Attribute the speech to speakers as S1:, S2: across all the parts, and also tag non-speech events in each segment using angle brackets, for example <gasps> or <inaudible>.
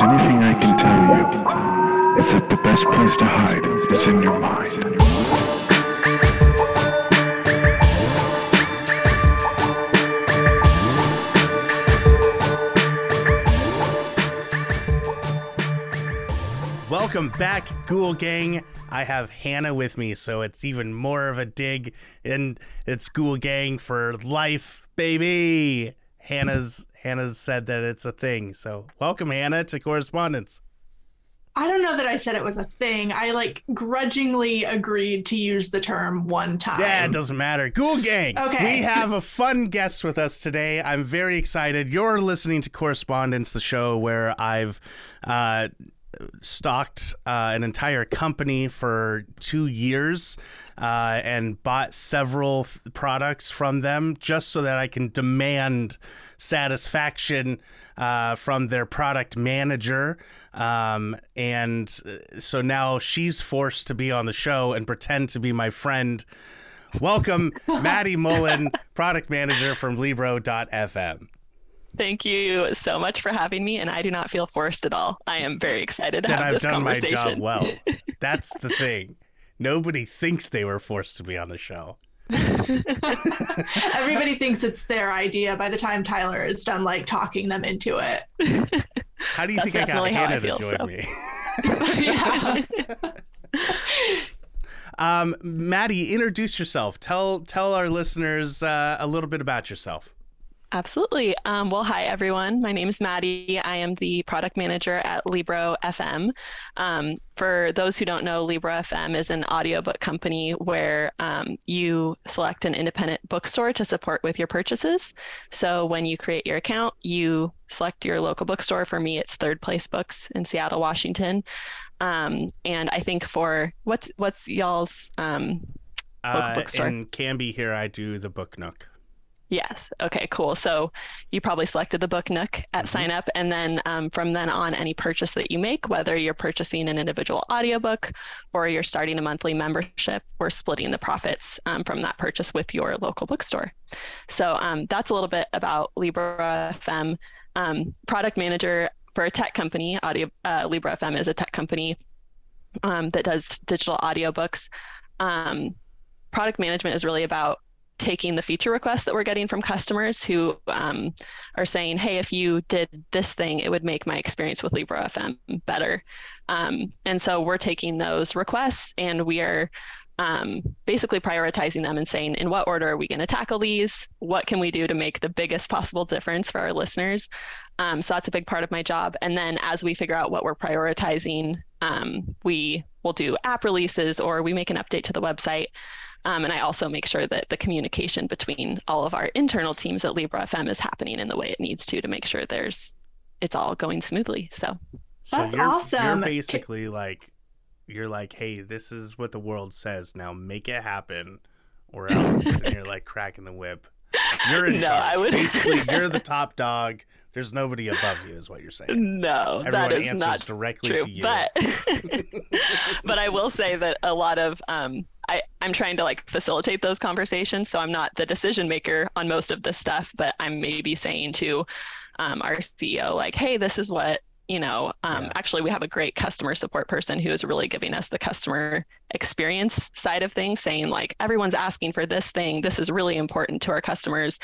S1: there's anything I can tell you, is that the best place to hide is in your mind.
S2: Welcome back, Ghoul Gang. I have Hannah with me, so it's even more of a dig, and it's Ghoul Gang for life, baby. Hannah's Hannah's said that it's a thing, so welcome, Hannah, to correspondence.
S3: I don't know that I said it was a thing. I like grudgingly agreed to use the term one time.
S2: Yeah, it doesn't matter. Ghoul Gang.
S3: Okay.
S2: We have a fun guest with us today. I'm very excited. You're listening to Correspondence, the show where I've uh, stalked uh, an entire company for two years uh, and bought several f- products from them just so that I can demand satisfaction uh, from their product manager. Um, and uh, so now she's forced to be on the show and pretend to be my friend. Welcome, <laughs> Maddie Mullen, product manager from Libro.fm.
S4: Thank you so much for having me, and I do not feel forced at all. I am very excited to
S2: that
S4: have
S2: I've
S4: this
S2: done my job well. <laughs> That's the thing. Nobody thinks they were forced to be on the show. <laughs>
S3: Everybody <laughs> thinks it's their idea by the time Tyler is done like talking them into it.
S2: How do you
S4: That's
S2: think I got
S4: definitely how I
S2: Hannah to join
S4: so.
S2: me?
S3: yeah.
S2: Um, Maddie, introduce yourself. Tell tell our listeners uh, a little bit about yourself.
S4: Absolutely. Um, well, hi, everyone. My name is Maddie. I am the product manager at Libro FM. Um, for those who don't know, Libro FM is an audiobook company where um, you select an independent bookstore to support with your purchases. So when you create your account, you select your local bookstore. For me, it's Third Place Books in Seattle, Washington. Um, and I think for what's what's y'all's um,
S2: Uh,
S4: bookstore.
S2: in Canby here, I do the Book Nook.
S4: Yes. Okay, cool. So you probably selected the book Nook at
S2: Mhm.
S4: sign up. And then um, from then on, any purchase that you make, whether you're purchasing an individual audiobook or you're starting a monthly membership, we're splitting the profits um, from that purchase with your local bookstore. So um, that's a little bit about Libro FM. Um, product manager for a tech company, Audio uh, Libro FM is a tech company um, that does digital audiobooks. Um, product management is really about taking the feature requests that we're getting from customers who um, are saying, hey, if you did this thing, it would make my experience with Libro FM better. Um, and so we're taking those requests and we are um, basically prioritizing them and saying, in what order are we going to tackle these? What can we do to make the biggest possible difference for our listeners? Um, so that's a big part of my job. And then as we figure out what we're prioritizing, um, we will do app releases or we make an update to the website. Um, and I also make sure that the communication between all of our internal teams at Libro FM is happening in the way it needs to to make sure there's it's all going smoothly. So
S2: So
S3: That's
S2: you're, You're
S3: awesome.
S2: basically like, you're like, hey, this is what the world says. Now make it happen, or else. and you're like cracking the whip. You're in <laughs>
S4: No,
S2: charge.
S4: I would-
S2: Basically, you're the <laughs> top dog. There's nobody above you, is what you're saying.
S4: no,
S2: Everyone
S4: that is
S2: answers
S4: not
S2: directly
S4: true.
S2: to you.
S4: But <laughs> <laughs> but I will say that a lot of um, I I'm trying to like facilitate those conversations. So I'm not the decision maker on most of this stuff, but I'm maybe saying to um, our CEO like, hey, this is what you know. Um,
S2: Yeah.
S4: Actually, we have a great customer support person who is really giving us the customer experience side of things, saying like everyone's asking for this thing. This is really important to our customers,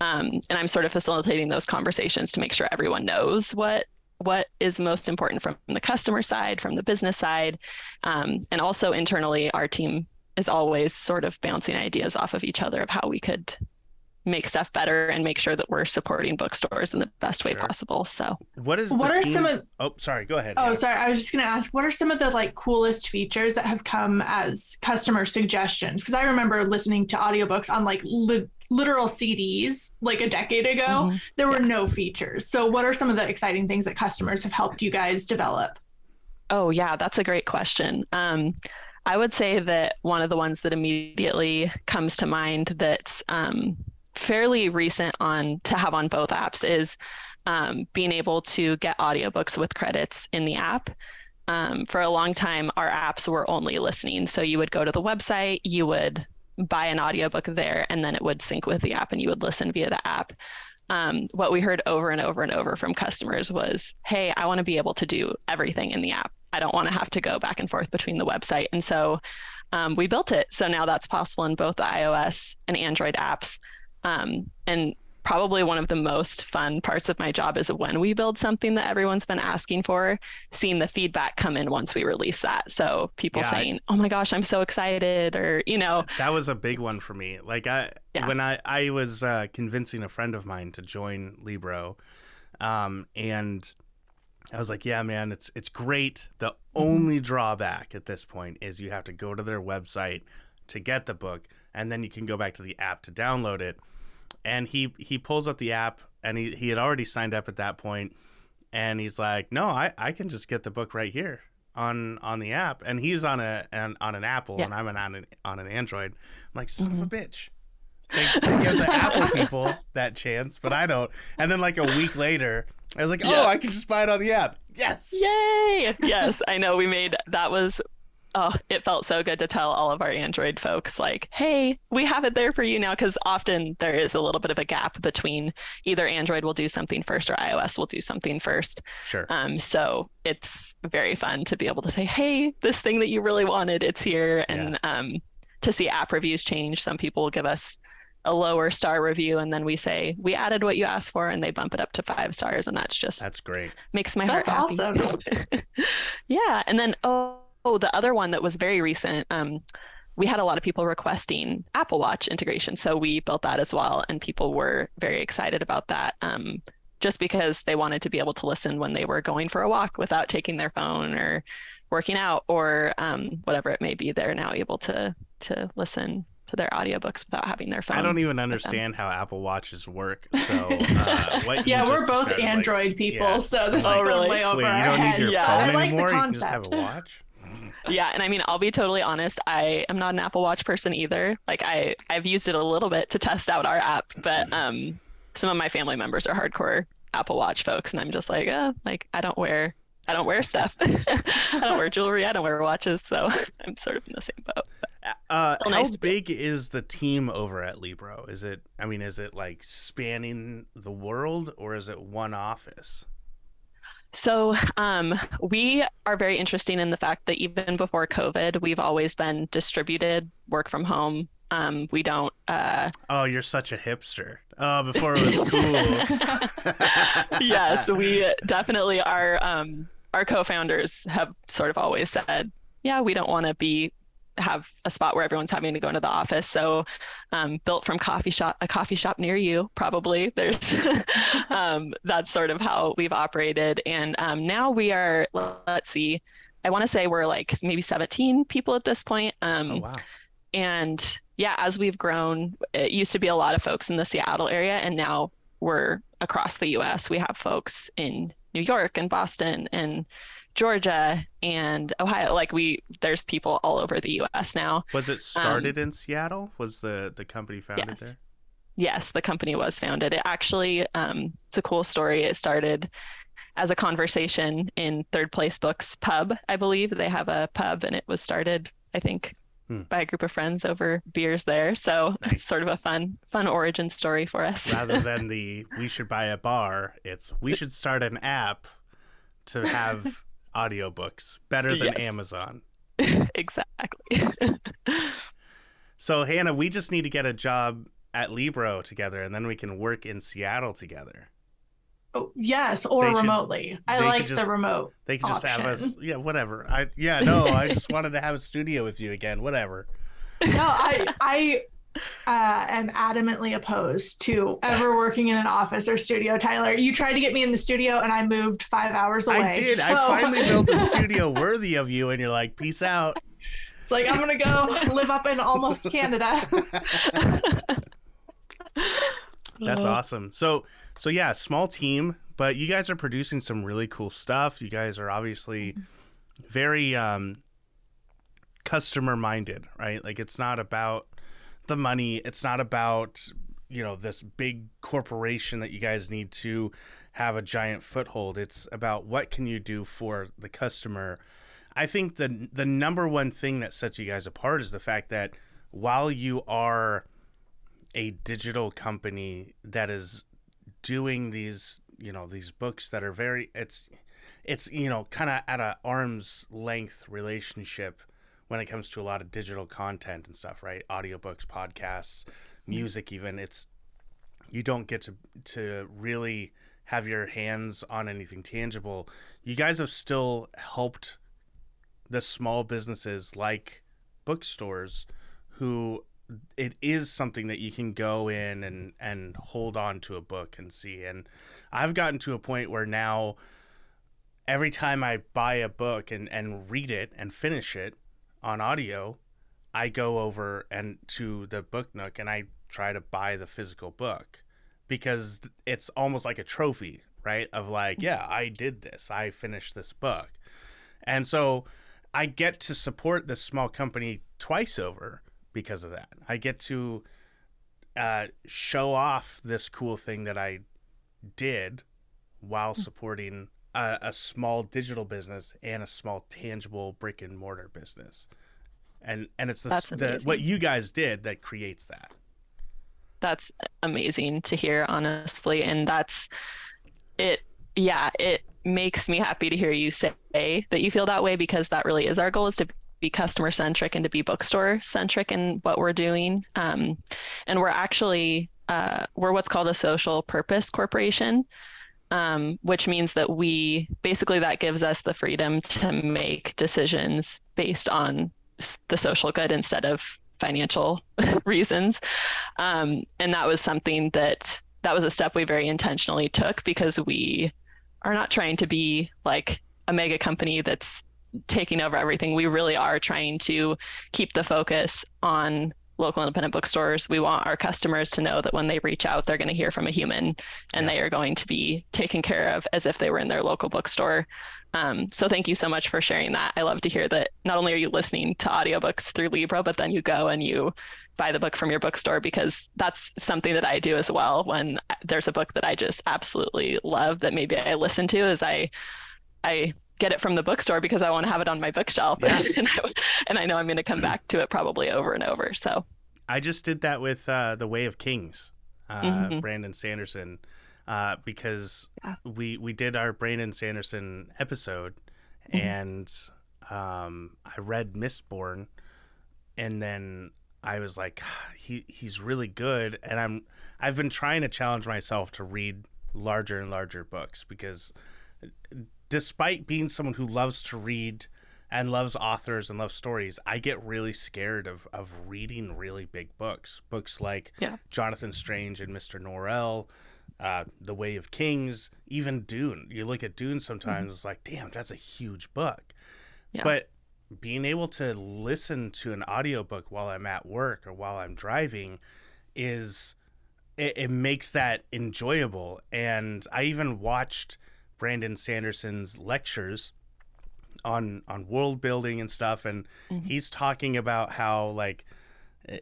S4: um, and I'm sort of facilitating those conversations to make sure everyone knows what what is most important from the customer side, from the business side, um, and also internally, our team is always sort of bouncing ideas off of each other of how we could make stuff better and make sure that we're supporting bookstores in the best way
S2: Sure.
S4: possible. So
S2: What is
S3: What are
S2: team-
S3: some of
S2: Oh, sorry. Go ahead.
S3: Oh,
S2: Hannah.
S3: sorry. I was just going to ask, what are some of the like coolest features that have come as customer suggestions? Because I remember listening to audiobooks on like li- literal CDs like a decade ago.
S4: Mhm.
S3: There were
S4: Yeah.
S3: no features. So, what are some of the exciting things that customers have helped you guys develop?
S4: Oh, yeah, that's a great question. Um, I would say that one of the ones that immediately comes to mind that's um, fairly recent on to have on both apps is um, being able to get audiobooks with credits in the app. Um, for a long time, our apps were only listening. So you would go to the website, you would buy an audiobook there, and then it would sync with the app and you would listen via the app. um, what we heard over and over and over from customers was, "Hey, I want to be able to do everything in the app. I don't want to have to go back and forth between the website." And so um, we built it. So now that's possible in both the iOS and Android apps. Um, and probably one of the most fun parts of my job is when we build something that everyone's been asking for, seeing the feedback come in once we release that. So people
S2: Yeah,
S4: saying, "Oh my gosh, I'm so excited," or you know,
S2: That was a big one for me. Like I
S4: Yeah.
S2: when I I was uh, convincing a friend of mine to join Libro, um, and I was like, "Yeah, man, it's it's great. The only drawback at this point is you have to go to their website to get the book, and then you can go back to the app to download it." And he he pulls up the app, and he he had already signed up at that point, and he's like, "No, I I can just get the book right here." On, on the app and he's on a an, on an Apple
S4: Yeah.
S2: and I'm an, on an on an Android. I'm like son of a mm-hmm. bitch. They, they give the Apple people that chance, but I don't. And then like a week later, I was like, oh, I can just buy it on the app. Yes.
S4: Yay! yes, I know we made that was oh, it felt so good to tell all of our Android folks like, "Hey, we have it there for you now" cuz often there is a little bit of a gap between either Android will do something first or iOS will do something first.
S2: Sure.
S4: Um so it's very fun to be able to say, "Hey, this thing that you really wanted, it's here." And um to see app reviews change, some people will give us a lower star review and then we say, "We added what you asked for," and they bump it up to 5 stars and that's just
S2: That's great.
S4: makes my
S3: That's
S4: heart happy.
S3: awesome. <laughs>
S4: yeah, and then oh, oh, the other one that was very recent. Um, we had a lot of people requesting Apple Watch integration, so we built that as well, and people were very excited about that. Um, just because they wanted to be able to listen when they were going for a walk without taking their phone or working out or um, whatever it may be. They're now able to to listen to their audiobooks without having their phone.
S2: I don't even understand how Apple Watches work. So <laughs> uh, what
S3: Yeah, we're both
S2: described is like-
S3: Android people,
S2: yeah.
S3: so this
S4: Oh,
S3: is going
S4: really?
S3: way over
S2: Wait,
S3: our
S2: you don't
S3: heads.
S2: need your
S4: Yeah.
S2: phone
S3: I like
S2: anymore.
S3: the
S2: You can just have
S3: concept.
S2: a watch. <laughs>
S4: Yeah, and I mean, I'll be totally honest. I am not an Apple Watch person either. Like, I I've used it a little bit to test out our app, but um, some of my family members are hardcore Apple Watch folks, and I'm just like, uh, like I don't wear I don't wear stuff. <laughs> I don't wear jewelry. I don't wear watches, so <laughs> I'm sort of in the same boat.
S2: Uh, how
S4: nice be-
S2: big is the team over at Libro? Is it? I mean, is it like spanning the world, or is it one office?
S4: So um, we are very interesting in the fact that even before COVID, we've always been distributed, work from home. Um, we don't. Uh,
S2: Oh, you're such a hipster. Oh, before it was <laughs> cool.
S4: yes, we <laughs> definitely are. Um, our co-founders have sort of always said, "Yeah, we don't want to be have a spot where everyone's having to go into the office." So, um, built from coffee shop, a coffee shop near you, probably. There's <laughs> um, that's sort of how we've operated, and um, now we are. Let's see, I want to say we're like maybe 17 people at this point. Um,
S2: oh wow.
S4: and yeah, as we've grown, it used to be a lot of folks in the Seattle area, and now we're across the US. We have folks in New York and Boston and Georgia and Ohio. Like we there's people all over the US now.
S2: Was it started in Seattle? Was the the company founded
S4: yes.
S2: there?
S4: Yes, the company was founded. It actually um, it's a cool story. It started as a conversation in Third Place Books pub, I believe. They have a pub and it was started, I think,
S2: Hmm.
S4: by a group of friends over beers there. So
S2: Nice.
S4: sort of a fun fun origin story for us.
S2: Rather <laughs> than the we should buy a bar, it's we should start an app to have audiobooks better than
S4: Yes.
S2: Amazon. <laughs>
S4: exactly. <laughs>
S2: So Hannah, we just need to get a job at Libro together, and then we can work in Seattle together.
S3: Oh, yes, or
S2: They should-
S3: remotely. I like
S2: just-
S3: the remote.
S2: They can just have us, yeah, whatever. I yeah, no, I <laughs> just wanted to have a studio with you again. Whatever.
S3: No, I I uh, am adamantly opposed to ever working in an office or studio. Tyler, you tried to get me in the studio, and I moved five hours away.
S2: I did. I finally built a <laughs> studio worthy of you, and you're like, peace out.
S3: It's like I'm gonna go live up in almost Canada. <laughs>
S2: That's
S4: Uh,
S2: awesome. So so yeah, small team, but you guys are producing some really cool stuff. You guys are obviously very um customer minded, right? Like it's not about the money, it's not about you know this big corporation that you guys need to have a giant foothold. It's about what can you do for the customer. I think the the number one thing that sets you guys apart is the fact that while you are a digital company that is doing these you know these books that are very it's it's you know kind of at a arm's length relationship when it comes to a lot of digital content and stuff right? Audiobooks podcasts music even. It's you don't get to to really have your hands on anything tangible. You guys have still helped the small businesses like bookstores who it is something that you can go in and and hold on to a book and see. And i've gotten to a point where now every time i buy a book and and read it and finish it on audio i go over and to the book nook and i try to buy the physical book because it's almost like a trophy right? Of like yeah i did this. I finished this book. And so i get to support this small company twice over because of that. I get to uh, show off this cool thing that I did while supporting a, a, small digital business and a small tangible brick and mortar business. And and it's the, the what you guys did that creates that.
S4: That's amazing to hear, honestly, and that's it. Yeah, it makes me happy to hear you say that you feel that way because that really is our goal is to be customer centric and to be bookstore centric in what we're doing. Um, and we're actually uh, we're what's called a social purpose corporation, um, which means that we basically that gives us the freedom to make decisions based on the social good instead of financial <laughs> reasons. Um, and that was something that that was a step we very intentionally took because we are not trying to be like a mega company that's taking over everything. We really are trying to keep the focus on local independent bookstores. We want our customers to know that when they reach out, they're going to hear from a human and yeah. they are going to be taken care of as if they were in their local bookstore. Um, so thank you so much for sharing that. I love to hear that not only are you listening to audiobooks through Libro, but then you go and you buy the book from your bookstore because that's something that I do as well. When there's a book that I just absolutely love that maybe I listen to is I I get it from the bookstore because I want to have it on my bookshelf. Yeah. <laughs> and, I, and I know I'm going to come back to it probably over and over. So
S2: I just did that with uh, The Way of Kings, uh, mm-hmm. Brandon Sanderson, uh, because yeah. we, we did our Brandon Sanderson episode mm-hmm. and um, I read Mistborn and then I was like, he he's really good, and I'm I've been trying to challenge myself to read larger and larger books because despite being someone who loves to read and loves authors and loves stories, I get really scared of of reading really big books. Books like yeah. Jonathan Strange and Mr. Norrell, uh, The Way of Kings, even Dune. You look at Dune sometimes, mm-hmm. it's like, damn, that's a huge book. Yeah. But being able to listen to an audiobook while I'm at work or while I'm driving is it, it makes that enjoyable. And I even watched Brandon Sanderson's lectures on on world building and stuff and mm-hmm. he's talking about how like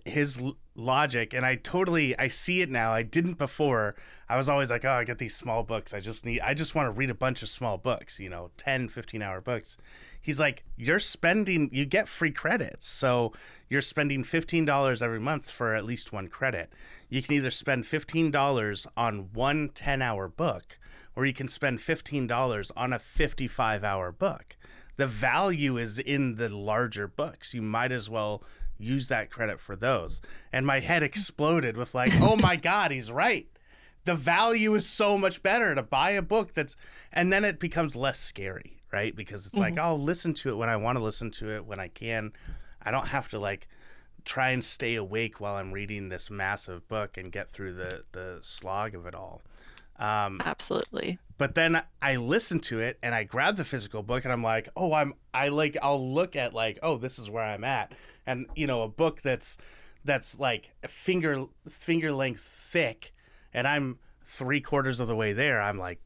S2: his logic and I totally I see it now. I didn't before. I was always like, "Oh, I get these small books. I just need I just want to read a bunch of small books, you know, 10, 15 hour books." He's like, "You're spending you get free credits. So, you're spending $15 every month for at least one credit. You can either spend $15 on one 10-hour book or you can spend $15 on a 55 hour book. The value is in the larger books. You might as well use that credit for those. And my head exploded with, like, oh my <laughs> God, he's right. The value is so much better to buy a book that's, and then it becomes less scary, right? Because it's mm-hmm. like, I'll listen to it when I want to listen to it, when I can. I don't have to, like, try and stay awake while I'm reading this massive book and get through the the slog of it all.
S4: Um, Absolutely.
S2: But then I listen to it and I grab the physical book and I'm like, oh, I'm I like I'll look at like, oh, this is where I'm at, and you know, a book that's that's like finger finger length thick, and I'm three quarters of the way there. I'm like,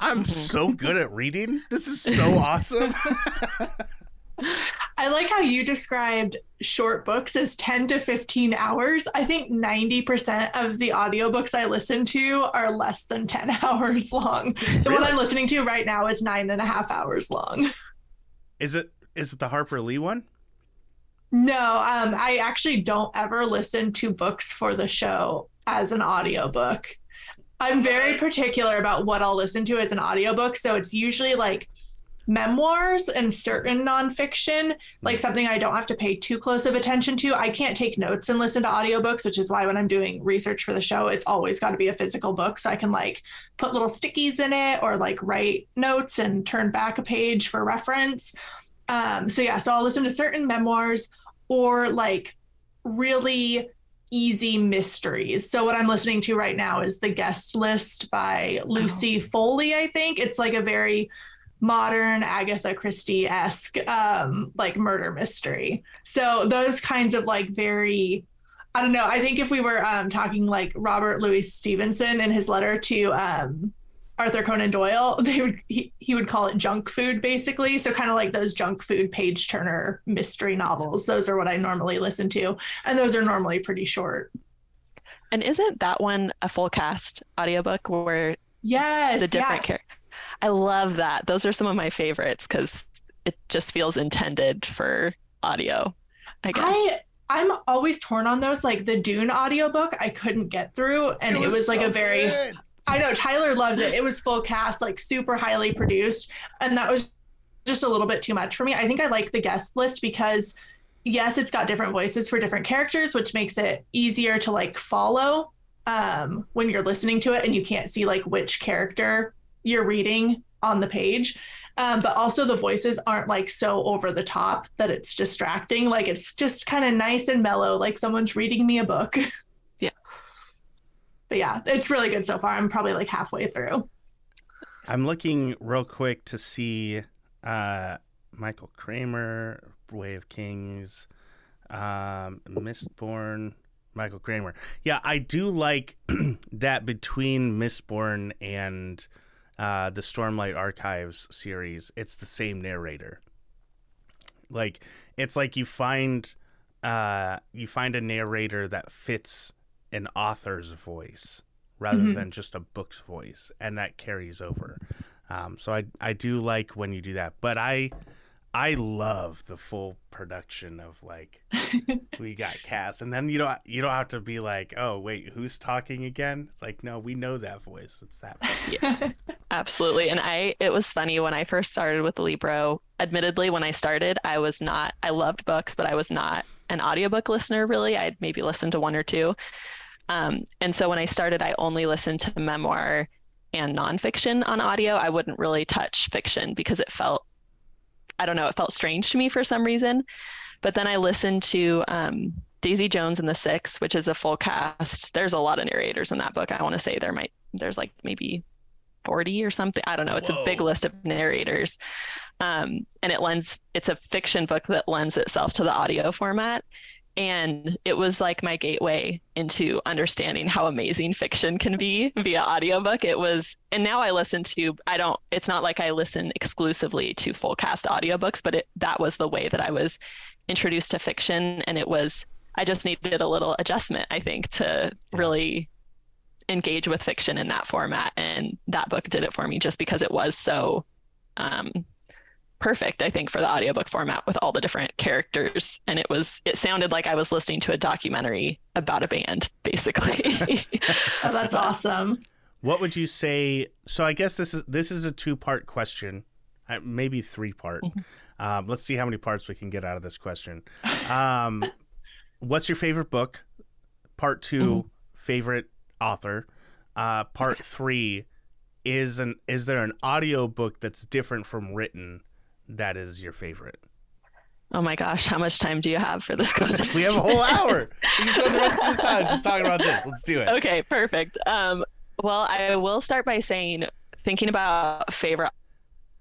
S2: I'm so good at reading. This is so <laughs> awesome.
S3: I like how you described short books as 10 to 15 hours. I think 90% of the audiobooks I listen to are less than 10 <laughs> hours long. The really? one I'm listening to right now is nine and a half hours long.
S2: Is it is it the Harper Lee one?
S3: No, um, I actually don't ever listen to books for the show as an audiobook. I'm very particular about what I'll listen to as an audiobook. So it's usually like memoirs and certain nonfiction, like something I don't have to pay too close of attention to. I can't take notes and listen to audiobooks, which is why when I'm doing research for the show, it's always got to be a physical book. So I can like put little stickies in it or like write notes and turn back a page for reference. Um, so yeah, so I'll listen to certain memoirs or like really easy mysteries. So what I'm listening to right now is The Guest List by Lucy oh. Foley, I think. It's like a very modern Agatha Christie esque um, like murder mystery. So those kinds of like very I don't know. I think if we were um, talking like Robert Louis Stevenson in his letter to um, Arthur Conan Doyle, <laughs> they would he, he would call it junk food basically. So kind of like those junk food page turner mystery novels. Those are what I normally listen to, and those are normally pretty short.
S4: And isn't that one a full cast audiobook where
S3: yes,
S4: the different
S3: yeah.
S4: characters? I love that. Those are some of my favorites because it just feels intended for audio. I guess.
S3: I I'm always torn on those. Like the Dune audiobook, I couldn't get through, and it was, it was like so a very. Good. I know Tyler loves it. It was full cast, like super highly produced, and that was just a little bit too much for me. I think I like the guest list because yes, it's got different voices for different characters, which makes it easier to like follow um, when you're listening to it and you can't see like which character you're reading on the page. Um, but also the voices aren't like so over the top that it's distracting. Like it's just kind of nice and mellow, like someone's reading me a book. <laughs> But yeah, it's really good so far. I'm probably like halfway through.
S2: I'm looking real quick to see uh, Michael Kramer, Way of Kings, um, Mistborn, Michael Kramer. Yeah, I do like <clears throat> that between Mistborn and uh, the Stormlight Archives series, it's the same narrator. Like it's like you find uh, you find a narrator that fits an author's voice rather mm-hmm. than just a book's voice, and that carries over. Um, so I I do like when you do that, but I I love the full production of like <laughs> we got cast, and then you don't you don't have to be like, oh wait, who's talking again? It's like no, we know that voice. It's that.
S4: yeah, <laughs> absolutely. And I it was funny when I first started with Libro. Admittedly, when I started, I was not. I loved books, but I was not an audiobook listener. Really, I'd maybe listened to one or two. Um, and so when I started, I only listened to memoir and nonfiction on audio. I wouldn't really touch fiction because it felt I don't know, it felt strange to me for some reason. But then I listened to um, Daisy Jones and the Six, which is a full cast. There's a lot of narrators in that book. I want to say there might there's like maybe 40 or something. I don't know. It's Whoa. a big list of narrators. Um, and it lends it's a fiction book that lends itself to the audio format and it was like my gateway into understanding how amazing fiction can be via audiobook. It was and now i listen to i don't it's not like i listen exclusively to full cast audiobooks but it, that was the way that i was introduced to fiction. And it was i just needed a little adjustment i think to really engage with fiction in that format. And that book did it for me just because it was so um, perfect i think for the audiobook format with all the different characters. And it was it sounded like i was listening to a documentary about a band <laughs> basically. <laughs>
S3: Oh, that's awesome.
S2: What would you say so i guess this is this is a two part question uh, maybe three part mm-hmm. um, let's see how many parts we can get out of this question. Um, <laughs> what's your favorite book? Part 2 mm-hmm. favorite author. Uh, part three is an is there an audio book that's different from written that is your favorite?
S4: Oh my gosh, how much time do you have for this <laughs> question?
S2: we have a whole hour. <laughs> We can spend the rest of the time just talking about this. Let's do it.
S4: Okay, perfect. Um, well, I will start by saying thinking about favorite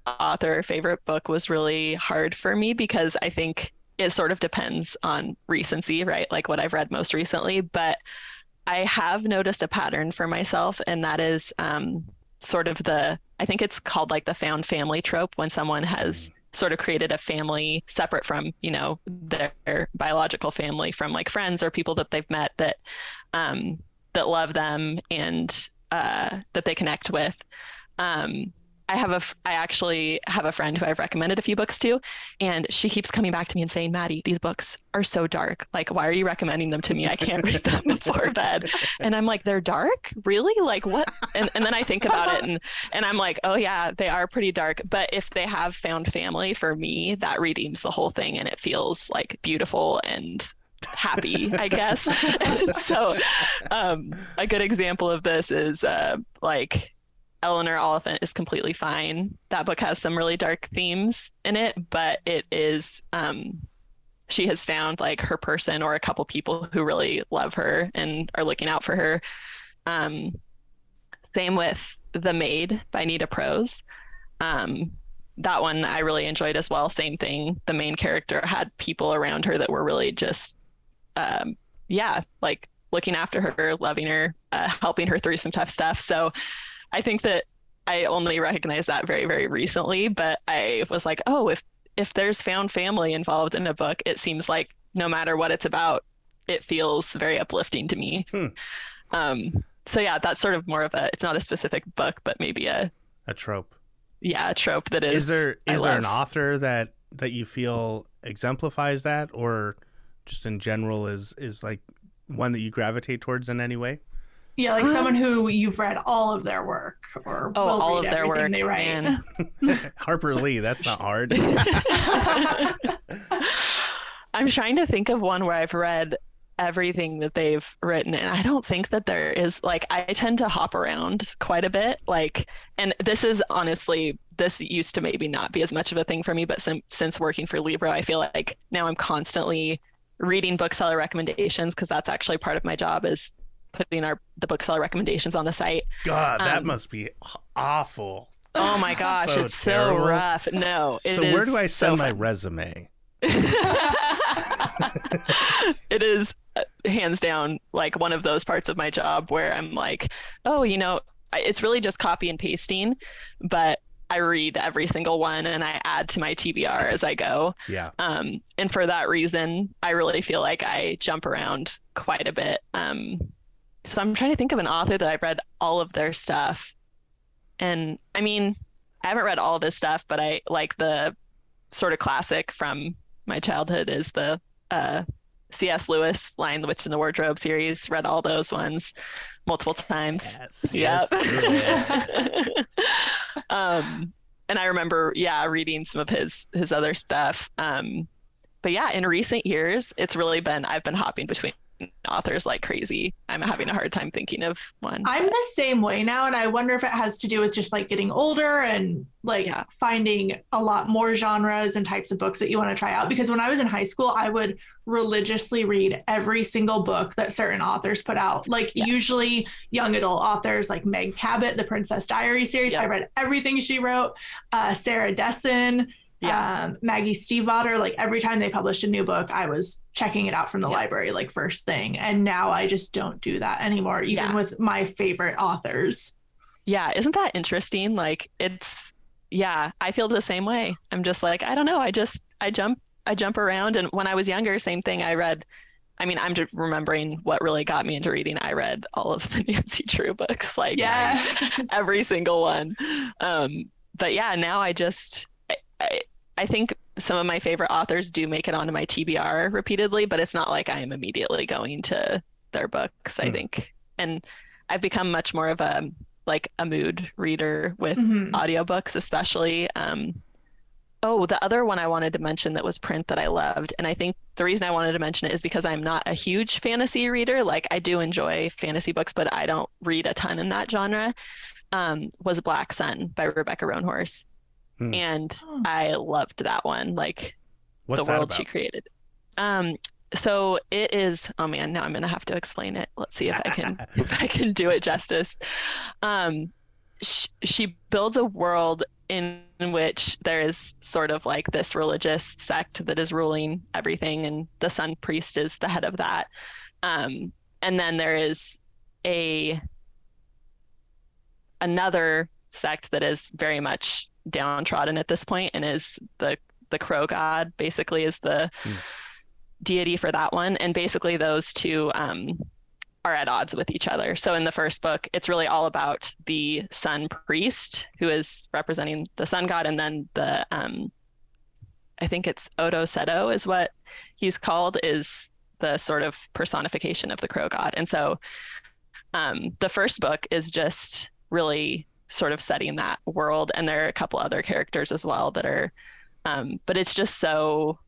S4: author, favorite book was really hard for me because I think it sort of depends on recency, right? Like what I've read most recently. But I have noticed a pattern for myself, and that is um, sort of the, I think it's called like the found family trope when someone has sort of created a family separate from you know their biological family from like friends or people that they've met that um, that love them and uh, that they connect with. Um, I have a, I actually have a friend who I've recommended a few books to, and she keeps coming back to me and saying, Maddie, these books are so dark. Like, why are you recommending them to me? I can't read them <laughs> before bed. And I'm like, they're dark? Really? Like, what? And, and then I think about it and, and I'm like, oh, yeah, they are pretty dark. But if they have found family for me, that redeems the whole thing and it feels like beautiful and happy, I guess. <laughs> so, um, a good example of this is uh, like, Eleanor Oliphant is completely fine. That book has some really dark themes in it, but it is um she has found like her person or a couple people who really love her and are looking out for her. Um same with The Maid by Nita Prose. Um that one I really enjoyed as well. Same thing. The main character had people around her that were really just um yeah, like looking after her, loving her, uh, helping her through some tough stuff. So I think that I only recognized that very, very recently, but I was like, oh, if if there's found family involved in a book, it seems like no matter what it's about, it feels very uplifting to me.
S2: Hmm.
S4: Um, so yeah, that's sort of more of a. It's not a specific book, but maybe a
S2: A trope.
S4: yeah a trope that is.
S2: Is there is
S4: I
S2: is there an author that that you feel exemplifies that, or just in general is is like one that you gravitate towards in any way?
S3: Yeah, like
S4: Um,
S3: someone <gasps> who you've read all of their work or
S4: Oh,
S3: will
S4: all
S3: read
S4: of their work,
S3: they write.
S4: man. <laughs>
S2: Harper Lee. That's not hard. <laughs>
S4: I'm trying to think of one where I've read everything that they've written and I don't think that there is like I tend to hop around quite a bit like and this is honestly this used to maybe not be as much of a thing for me but since since working for Libro I feel like now I'm constantly reading bookseller recommendations because that's actually part of my job is putting our the bookseller recommendations on the site
S2: God, that
S4: Um,
S2: must be awful.
S4: oh my <laughs> gosh
S2: So
S4: it's
S2: terrible.
S4: so rough no it
S2: so where do I
S4: so
S2: send my resume? <laughs>
S4: it is uh, hands down like one of those parts of my job where I'm like, oh, you know, it's really just copy and pasting, but I read every single one and I add to my TBR as I go.
S2: Yeah.
S4: Um, and for that reason, I really feel like I jump around quite a bit. Um, so I'm trying to think of an author that I've read all of their stuff. And I mean, I haven't read all of this stuff, but I like the sort of classic from my childhood is the uh, C.S. Lewis Lion, the Witch, and the Wardrobe series. Read all those ones multiple times.
S2: Yes.
S4: Yep.
S2: yes, <laughs>
S4: um, and I remember, yeah, reading some of his his other stuff. Um, but yeah, in recent years, it's really been I've been hopping between authors like crazy. I'm having a hard time thinking of one.
S3: I'm the same way now, and I wonder if it has to do with just like getting older and like
S4: Yeah.
S3: finding a lot more genres and types of books that you want to try out. Because when I was in high school, I would religiously read every single book that certain authors put out. Like
S4: Yes.
S3: usually young adult authors like Meg Cabot, the Princess Diary series.
S4: Yep.
S3: I read everything she wrote. Uh, Sarah Dessen,
S4: Yeah.
S3: um, Maggie Stiefvater. Like every time they published a new book, I was checking it out from the
S4: Yeah.
S3: library like first thing. And now I just don't do that anymore, even
S4: Yeah.
S3: with my favorite authors.
S4: yeah, isn't that interesting? Like it's yeah, I feel the same way. I'm just like, I don't know, I just I jump I jump around and when I was younger, same thing. I read I mean, I'm just remembering what really got me into reading. I read all of <laughs> the Nancy Drew books, like
S3: Yeah.
S4: every single one. Um, but yeah, now I just I, I, think some of my favorite authors do make it onto my TBR repeatedly, but it's not like I am immediately going to their books. I
S2: Hmm.
S4: think, and I've become much more of a like a mood reader with
S3: Mhm.
S4: audiobooks, especially. Um, oh, the other one I wanted to mention that was print that I loved. And I think the reason I wanted to mention it is because I'm not a huge fantasy reader. Like, I do enjoy fantasy books, but I don't read a ton in that genre. Um, was Black Sun by Rebecca Roanhorse.
S2: Hmm.
S4: And. I loved that one. Like,
S2: What's
S4: the world she created. Um, so it is. Oh man, now I'm gonna have to explain it. Let's see if I can <laughs> if I can do it justice. Um, sh- she builds a world in which there is sort of like this religious sect that is ruling everything, and the Sun Priest is the head of that. Um, and then there is a another sect that is very much downtrodden at this point and is the the crow god basically is the
S2: Hmm.
S4: deity for that one and basically those two um are at odds with each other. So in the first book, it's really all about the sun priest who is representing the sun god, and then the um, I think it's Odo Sedoh is what he's called is the sort of personification of the crow god. And so um, the first book is just really sort of setting that world, and there are a couple other characters as well that are, um, but it's just so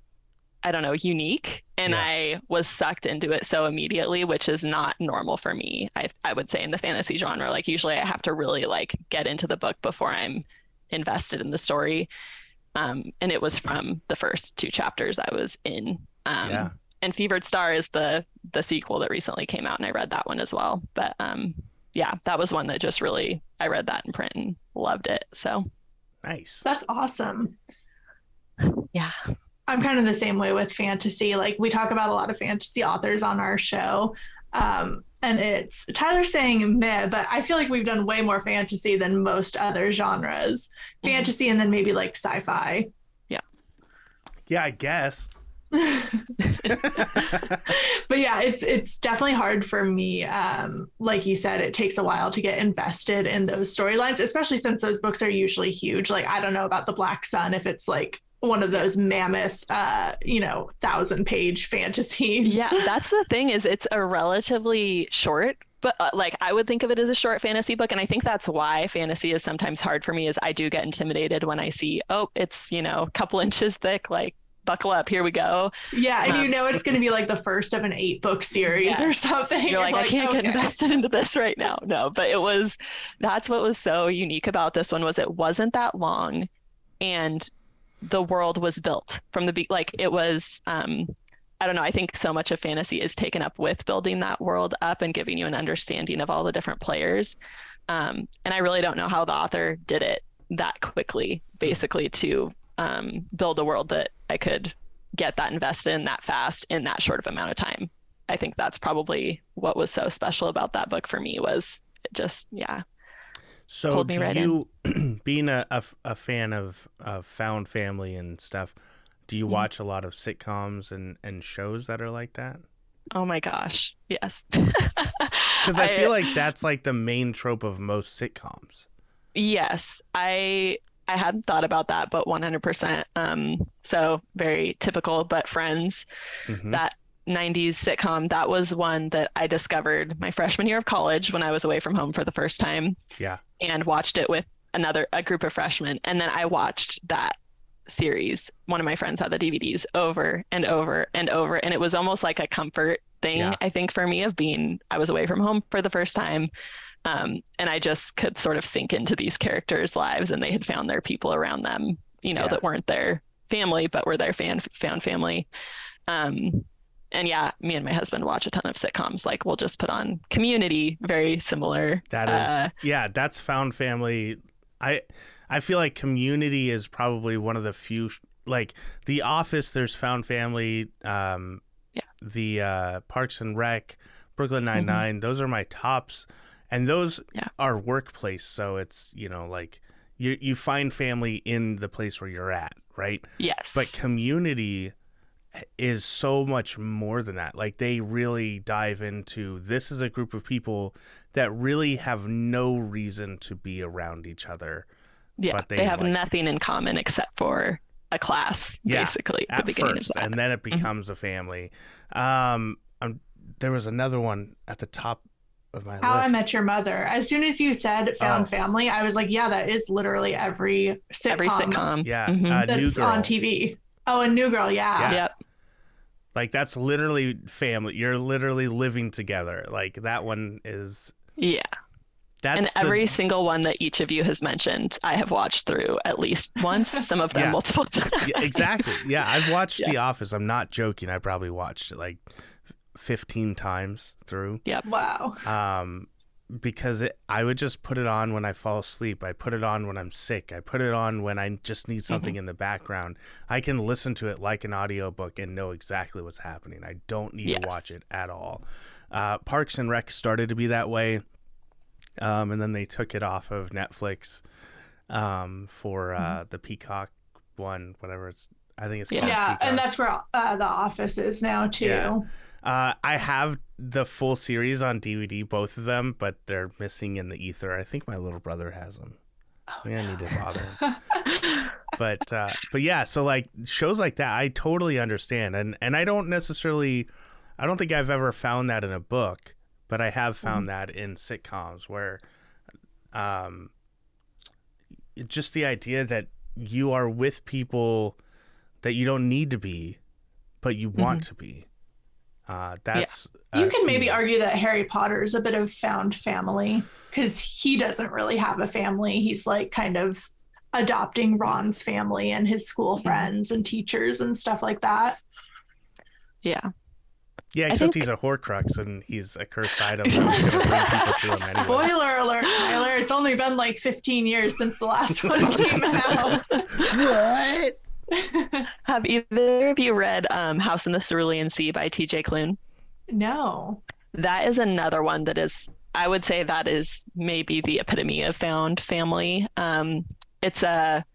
S4: I don't know, unique. And
S2: Yeah.
S4: I was sucked into it so immediately, which is not normal for me. I, I would say in the fantasy genre, like usually I have to really like get into the book before I'm invested in the story. Um, and it was from the first two chapters I was in. Um,
S2: Yeah.
S4: and Fevered Star is the the sequel that recently came out, and I read that one as well. But um, yeah, that was one that just really I read that in print and loved it. So
S2: Nice.
S3: That's awesome.
S4: yeah,
S3: I'm kind of the same way with fantasy. Like we talk about a lot of fantasy authors on our show. Um, and it's Tyler's saying meh, but I feel like we've done way more fantasy than most other genres.
S4: Mhm.
S3: Fantasy and then maybe like sci-fi.
S2: Yeah. Yeah, I guess. <laughs>
S3: but yeah, it's it's definitely hard for me. Um, like you said, it takes a while to get invested in those storylines, especially since those books are usually huge. Like I don't know about the Black Sun if it's like one of those mammoth, uh, you know, thousand page fantasies.
S4: yeah, that's the thing is it's a relatively short but uh, like I would think of it as a short fantasy book and I think that's why fantasy is sometimes hard for me is I do get intimidated when I see oh it's you know a couple <laughs> inches thick like buckle up here we go
S3: Yeah, and you
S4: Um,
S3: know it's going to be like the first of an eight book series or something.
S4: you're like, I can't get invested into this right now. No, but it was that's what was so unique about this one was it wasn't that long and the world was built from the be like it was um I don't know, I think so much of fantasy is taken up with building that world up and giving you an understanding of all the different players. Um and I really don't know how the author did it that quickly basically to um build a world that I could get that invested in that fast in that short of amount of time. I think that's probably what was so special about that book for me was it just yeah.
S2: So, do
S4: right
S2: you, <clears throat> being a, a, a fan of, of found family and stuff, do you
S4: Mhm.
S2: watch a lot of sitcoms and, and shows that are like that?
S4: Oh my gosh. Yes. <laughs>
S2: Because I, feel like that's like the main trope of most sitcoms.
S4: yes, I I hadn't thought about that, but 100%. Um, so very typical, but Friends,
S2: Mhm.
S4: that 90s sitcom, that was one that I discovered my freshman year of college when I was away from home for the first time.
S2: Yeah.
S4: and watched it with another a group of freshmen and then i watched that series one of my friends had the dvds over and over and over and it was almost like a comfort thing
S2: Yeah.
S4: i think for me of being i was away from home for the first time um, and i just could sort of sink into these characters lives and they had found their people around them you know
S2: Yeah.
S4: that weren't their family but were their fan found family um, and yeah me and my husband watch a ton of sitcoms like we'll just put on community very similar
S2: That is,
S4: uh,
S2: yeah, that's found family. I I feel like Community is probably one of the few like The Office. There's found family. Um,
S4: Yeah.
S2: The uh, Parks and Rec, Brooklyn Nine Nine. Those are my tops, and those
S4: Yeah.
S2: are workplace. So it's you know like you you find family in the place where you're at, right?
S4: yes
S2: But Community is so much more than that. Like they really dive into this is a group of people that really have no reason to be around each other
S4: Yeah,
S2: but
S4: they,
S2: they,
S4: have
S2: like-
S4: nothing in common except for a class,
S2: Yeah,
S4: basically, at the beginning
S2: first, and then it
S4: Mhm.
S2: becomes a family. Um, um, there was another one at the top of my
S3: How I. Met Your Mother. As soon as you said Found
S2: Oh.
S3: Family, I was like, yeah, that is literally every sitcom,
S4: Every sitcom.
S2: yeah,
S4: Mhm.
S2: uh, New
S3: that's
S2: Girl.
S3: on TV. Oh, and New Girl, yeah.
S2: Yeah.
S4: Yep.
S2: Like that's literally family. You're literally living together. Like that one is.
S4: Yeah.
S2: That's
S4: and
S2: the-
S4: every single one that each of you has mentioned, I have watched through at least once, some of them
S2: Yeah.
S4: multiple times. <laughs>
S2: Yeah, exactly. Yeah, I've watched
S4: Yeah.
S2: The Office. I'm not joking. I probably watched it like f- 15 times through. Yeah.
S3: Wow.
S2: Um, because it, I would just put it on when I fall asleep. I put it on when I'm sick. I put it on when I just need something in the background. I can listen to it like an audiobook and know exactly what's happening. I don't need to watch it at all. Uh, Parks and Rec started to be that way. Um, and then they took it off of Netflix um, for uh, the Peacock one, whatever it's. I think it's
S4: Yeah.
S2: called
S3: Yeah,
S2: Peacock.
S3: and that's where uh, the office is now too.
S2: Yeah. Uh, I have the full series on DVD, both of them, but they're missing in the ether. I think my little brother has them.
S4: Oh,
S2: yeah, I need to bother. him. <laughs> but uh, but yeah, so like shows like that, I totally understand, and and I don't necessarily, I don't think I've ever found that in a book, but I have found
S4: Mm-hmm.
S2: that in sitcoms where, um, just the idea that you are with people that you don't need to be, but you want to be. Uh, that's
S3: Mm-hmm. You can maybe argue that Harry Potter is a bit of found family because he doesn't really have a family. He's like kind of adopting Ron's family and his school
S2: Mm-hmm.
S3: friends and teachers and stuff like that.
S4: Yeah.
S2: Yeah, except
S4: think-
S2: he's a Horcrux and he's a cursed item <laughs> that to bring people to him anyway.
S3: Spoiler alert, Tyler. It's only been like 15 years since the last <laughs> one came out.
S2: What? <laughs>
S4: Have either of you read um, House in the Cerulean Sea by T.J. Klune?
S3: no.
S4: That is another one that is, I would say, that is maybe the epitome of found family. Um, it's a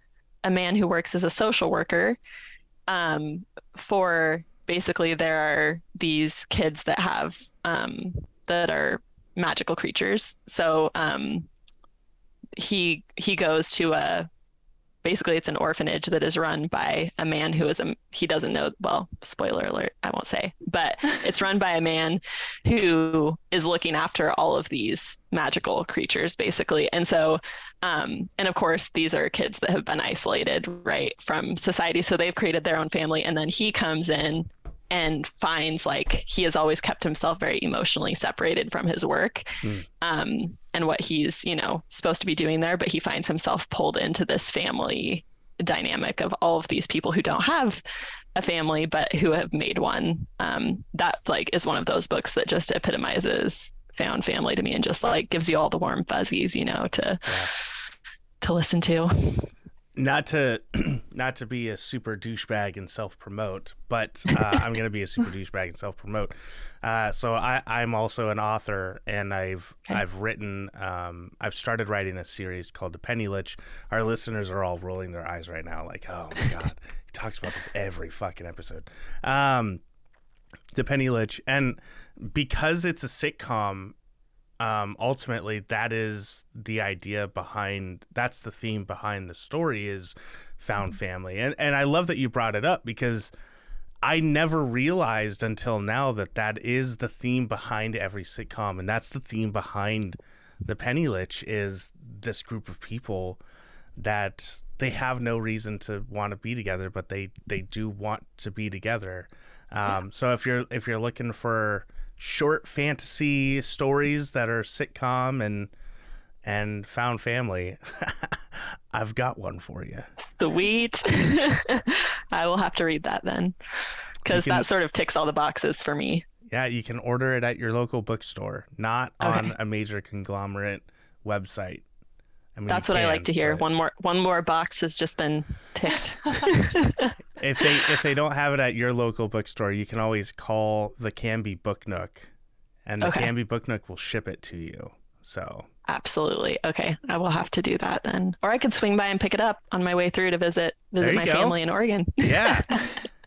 S4: a man who works as a social worker um, for basically there are these kids that have um, that are magical creatures. So um, he he goes to a basically it's an orphanage that is run by a man who is a he doesn't know well spoiler alert I won't say but <laughs> it's run by a man who is looking after all of these magical creatures basically. And so um, and of course these are kids that have been isolated right from society. So they've created their own family and then he comes in and finds like he has always kept himself very emotionally separated from his work.
S2: Hmm.
S4: um, and what he's you know supposed to be doing there but he finds himself pulled into this family dynamic of all of these people who don't have a family but who have made one. Um, that like is one of those books that just epitomizes found family to me and just like gives you all the warm fuzzies you know to to listen to
S2: Not to <clears throat> not to be a super douchebag and self promote, but uh, <laughs> I'm going to be a super douchebag and self promote. Uh, so I, I'm also an author, and I've
S4: Okay.
S2: I've written um, I've started writing a series called The Penny Lich. Our listeners are all rolling their eyes right now, like, oh my god, <laughs> he talks about this every fucking episode. Um, the Penny Lich, and because it's a sitcom, um, ultimately that is the idea behind. That's the theme behind the story is found family, and and I love that you brought it up because I never realized until now that that is the theme behind every sitcom, and that's the theme behind the Penny Lich is this group of people that they have no reason to want to be together, but they they do want to be together. Um, So if you're if you're looking for short fantasy stories that are sitcom and and found family, <laughs> I've got one for you.
S4: Sweet. <laughs> I will have to read that then. Because that sort of ticks all the boxes for me.
S2: Yeah, you can order it at your local bookstore, not
S4: Okay.
S2: on a major conglomerate website. I mean,
S4: That's
S2: you
S4: what I like to hear.
S2: but
S4: One more one more box has just been ticked. <laughs>
S2: If they if they don't have it at your local bookstore, you can always call the Canby Book Nook, and the
S4: Okay.
S2: Canby Book Nook will ship it to you. So
S4: Absolutely. Okay. I will have to do that then. Or I could swing by and pick it up on my way through to visit visit my
S2: go.
S4: family in Oregon.
S2: yeah, <laughs>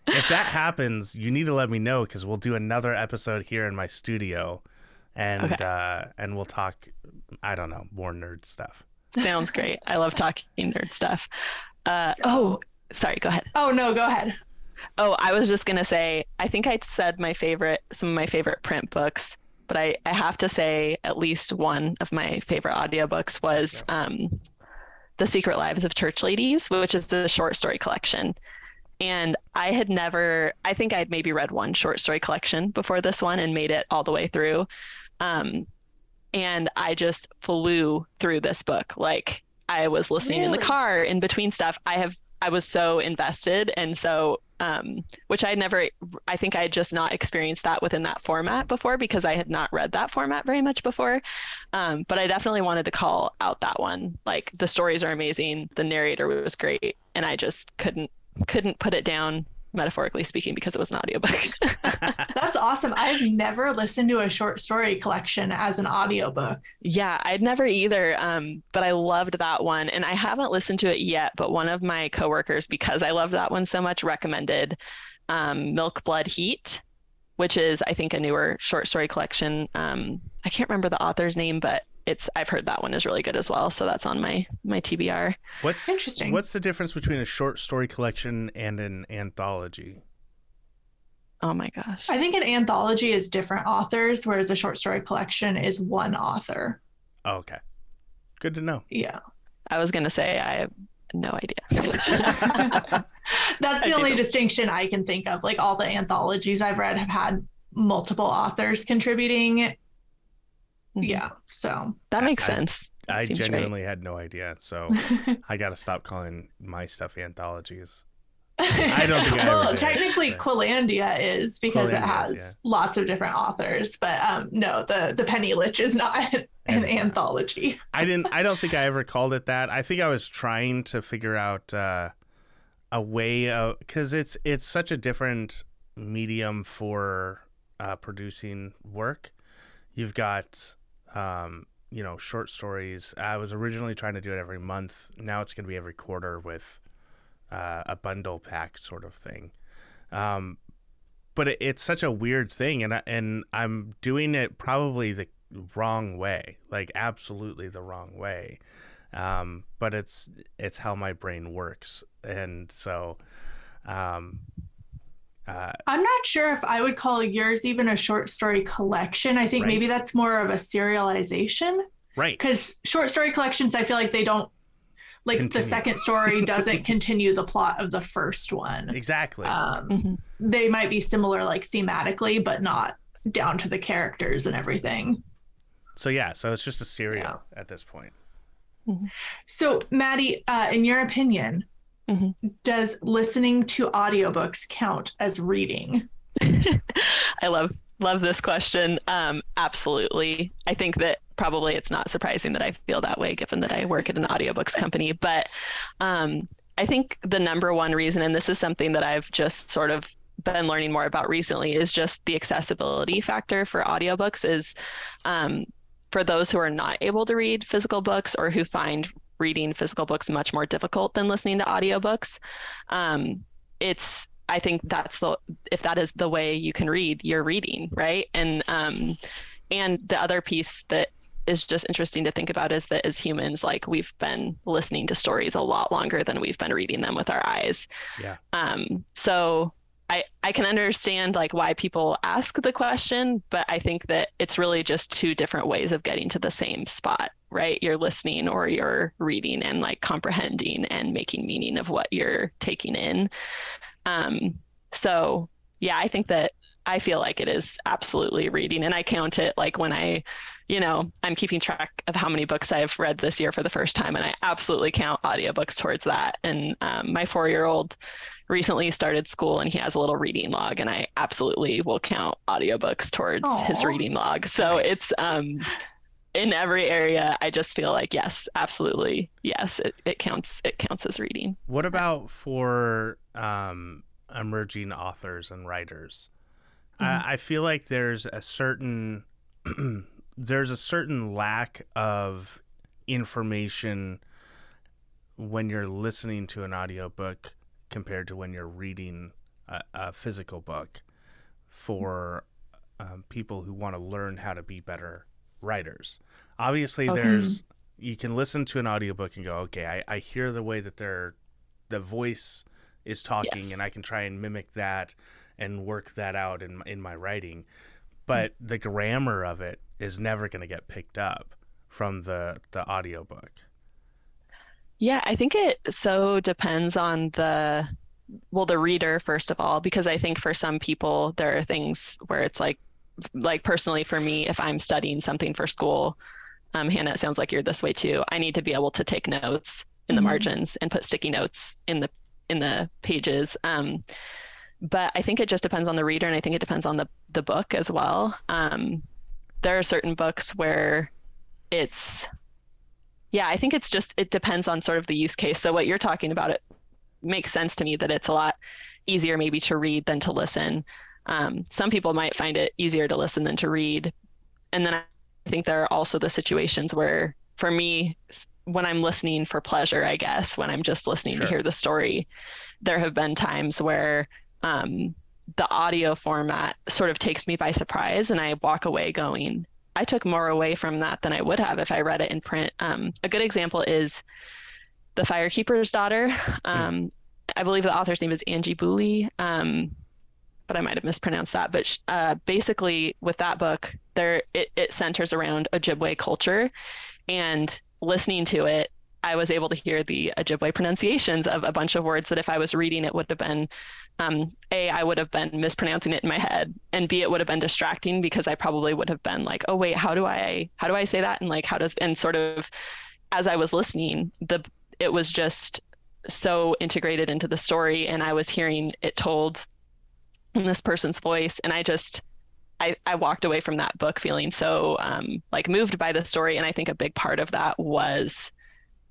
S2: if that happens, you need to let me know because we'll do another episode here in my studio, and
S4: Okay.
S2: uh, and we'll talk. I don't know more nerd stuff.
S4: Sounds great. I love talking nerd stuff. Uh,
S3: So-
S4: oh, sorry. Go ahead.
S3: Oh no, go ahead.
S4: Oh, I was just gonna say, I think I said my favorite, some of my favorite print books, but I, I have to say at least one of my favorite audiobooks was um, The Secret Lives of Church Ladies, which is a short story collection. And I had never, I think I'd maybe read one short story collection before this one and made it all the way through. Um, and I just flew through this book. Like I was listening in the car in between stuff. I have, I was so invested. And so, um, which I never, I think I had just not experienced that within that format before because I had not read that format very much before. Um, but I definitely wanted to call out that one. Like the stories are amazing, the narrator was great, and I just couldn't couldn't put it down metaphorically speaking because it was an audiobook. <laughs>
S3: That's awesome. I've never listened to a short story collection as an audiobook.
S4: Yeah, I'd never either, um, but I loved that one, and I haven't listened to it yet. But one of my coworkers, because I loved that one so much, recommended um, Milk Blood Heat, which is I think a newer short story collection. Um, I can't remember the author's name, but it's I've heard that one is really good as well. So that's on my my TBR.
S2: What's
S3: Interesting.
S2: What's the difference between a short story collection and an anthology?
S4: Oh my gosh.
S3: I think an anthology is different authors, whereas a short story collection is one author.
S2: Oh, okay, good to know.
S3: Yeah.
S4: I was gonna say I have no idea. <laughs> <laughs>
S3: That's
S4: I
S3: the only
S4: do.
S3: distinction I can think of. Like all the anthologies I've read have had multiple authors contributing.
S4: Mhm.
S3: Yeah. So
S4: That makes
S2: I-
S4: sense. That
S2: I
S4: seems right.
S2: genuinely had no idea, so <laughs> I got to stop calling my stuff anthologies.
S3: I
S2: don't think I ever
S3: well, technically,
S2: but-
S3: Quilandia is because it
S2: Quilandia is,
S3: has lots of different authors, but um, no, the the Penny Lich is not <laughs> an
S2: And
S3: anthology.
S2: I didn't. I don't think I ever called it that. I think I was trying to figure out uh, a way of because it's it's such a different medium for uh, producing work. You've got um, you know short stories. I was originally trying to do it every month. Now it's going to be every quarter with uh, a bundle pack sort of thing. Um, but it, it's such a weird thing, and I, and I'm doing it probably the wrong way, like absolutely the wrong way. Um, but it's it's how my brain works, and so um, uh,
S3: I'm not sure if I would call yours even a short story collection. I think
S2: Right.
S3: maybe that's more of a serialization
S2: right,
S3: because short story collections, I feel like they don't like
S2: Continue.
S3: the second story <laughs> doesn't continue the plot of the first one.
S2: exactly.
S3: Um,
S4: Mhm.
S3: they might be similar like thematically, but not down to the characters and everything.
S2: so yeah, so it's just a serial at this point.
S3: So, Maddie, uh, in your opinion,
S4: Mhm.
S3: does listening to audiobooks count as reading? <laughs>
S4: I love love this question. Um, absolutely. I think that probably it's not surprising that I feel that way given that I work at an audiobooks company. But um, I think the number one reason, and this is something that I've just sort of been learning more about recently, is just the accessibility factor for audiobooks is um, for those who are not able to read physical books or who find reading physical books much more difficult than listening to audiobooks. Um, it's I think that's the if that is the way you can read, you're reading, right? And um and the other piece that is just interesting to think about is that as humans, like we've been listening to stories a lot longer than we've been reading them with our eyes.
S2: Yeah.
S4: Um so I, I can understand like why people ask the question, but I think that it's really just two different ways of getting to the same spot, right? You're listening or you're reading and like comprehending and making meaning of what you're taking in. Um, so yeah, I think that I feel like it is absolutely reading and I count it like when I, you know, I'm keeping track of how many books I've read this year for the first time and I absolutely count audiobooks towards that. And um, my four year old recently started school and he has a little reading log and I absolutely will count audiobooks towards his reading log. So
S2: Nice.
S4: it's um in every area I just feel like yes, absolutely. Yes, it, it counts it counts as reading.
S2: What about for um, emerging authors and writers? I, I feel like there's a certain <clears throat> there's a certain lack of information when you're listening to an audiobook compared to when you're reading a, a physical book for um, people who want to learn how to be better writers. Obviously,
S4: Okay.
S2: there's you can listen to an audiobook and go, okay, I, I hear the way that they're the voice is talking,
S4: Yes.
S2: and I can try and mimic that and work that out in in my writing. But the grammar of it is never going to get picked up from the the audiobook.
S4: Yeah, I think it so depends on the well, the reader first of all, because I think for some people there are things where it's like like personally for me, if I'm studying something for school, um, Hannah, it sounds like you're this way too. I need to be able to take notes in the
S3: Mhm.
S4: margins and put sticky notes in the in the pages. Um, but I think it just depends on the reader, and I think it depends on the the book as well. Um, there are certain books where it's yeah, I think it's just it depends on sort of the use case. So what you're talking about it makes sense to me that it's a lot easier maybe to read than to listen. Um, some people might find it easier to listen than to read, and then I think there are also the situations where, for me, when I'm listening for pleasure, I guess when I'm just listening
S2: Sure.
S4: to hear the story, there have been times where um, the audio format sort of takes me by surprise and I walk away going, I took more away from that than I would have if I read it in print. Um, a good example is The Firekeeper's Daughter. Um, I believe the author's name is Angie Boulley, um, but I might have mispronounced that. But uh, basically, with that book, there it, it centers around Ojibwe culture, and listening to it, I was able to hear the Ojibwe pronunciations of a bunch of words that if I was reading it would have been um, a I would have been mispronouncing it in my head, and b it would have been distracting because I probably would have been like, oh wait, how do I how do I say that, and like how does and sort of as I was listening, the it was just so integrated into the story, and I was hearing it told this person's voice, and I just I, I walked away from that book feeling so um, like moved by the story, and I think a big part of that was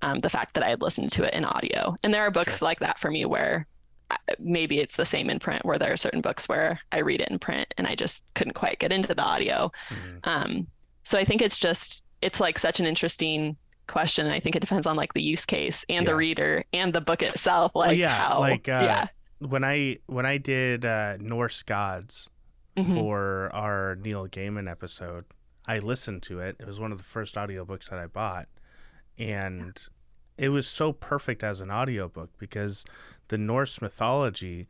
S4: um, the fact that I had listened to it in audio. And there are books sure. like that for me where uh, maybe it's the same in print, where there are certain books where I read it in print and I just couldn't quite get into the audio. Mm-hmm. Um, so I think it's just it's like such an interesting question. I think it depends on like the use case and yeah. the reader and the book itself. Like
S2: yeah,
S4: how,
S2: like uh, yeah. When I when I did uh, Norse gods mm-hmm. for our Neil Gaiman episode, I listened to it. It was one of the first audiobooks that I bought and it was so perfect as an audiobook because the Norse mythology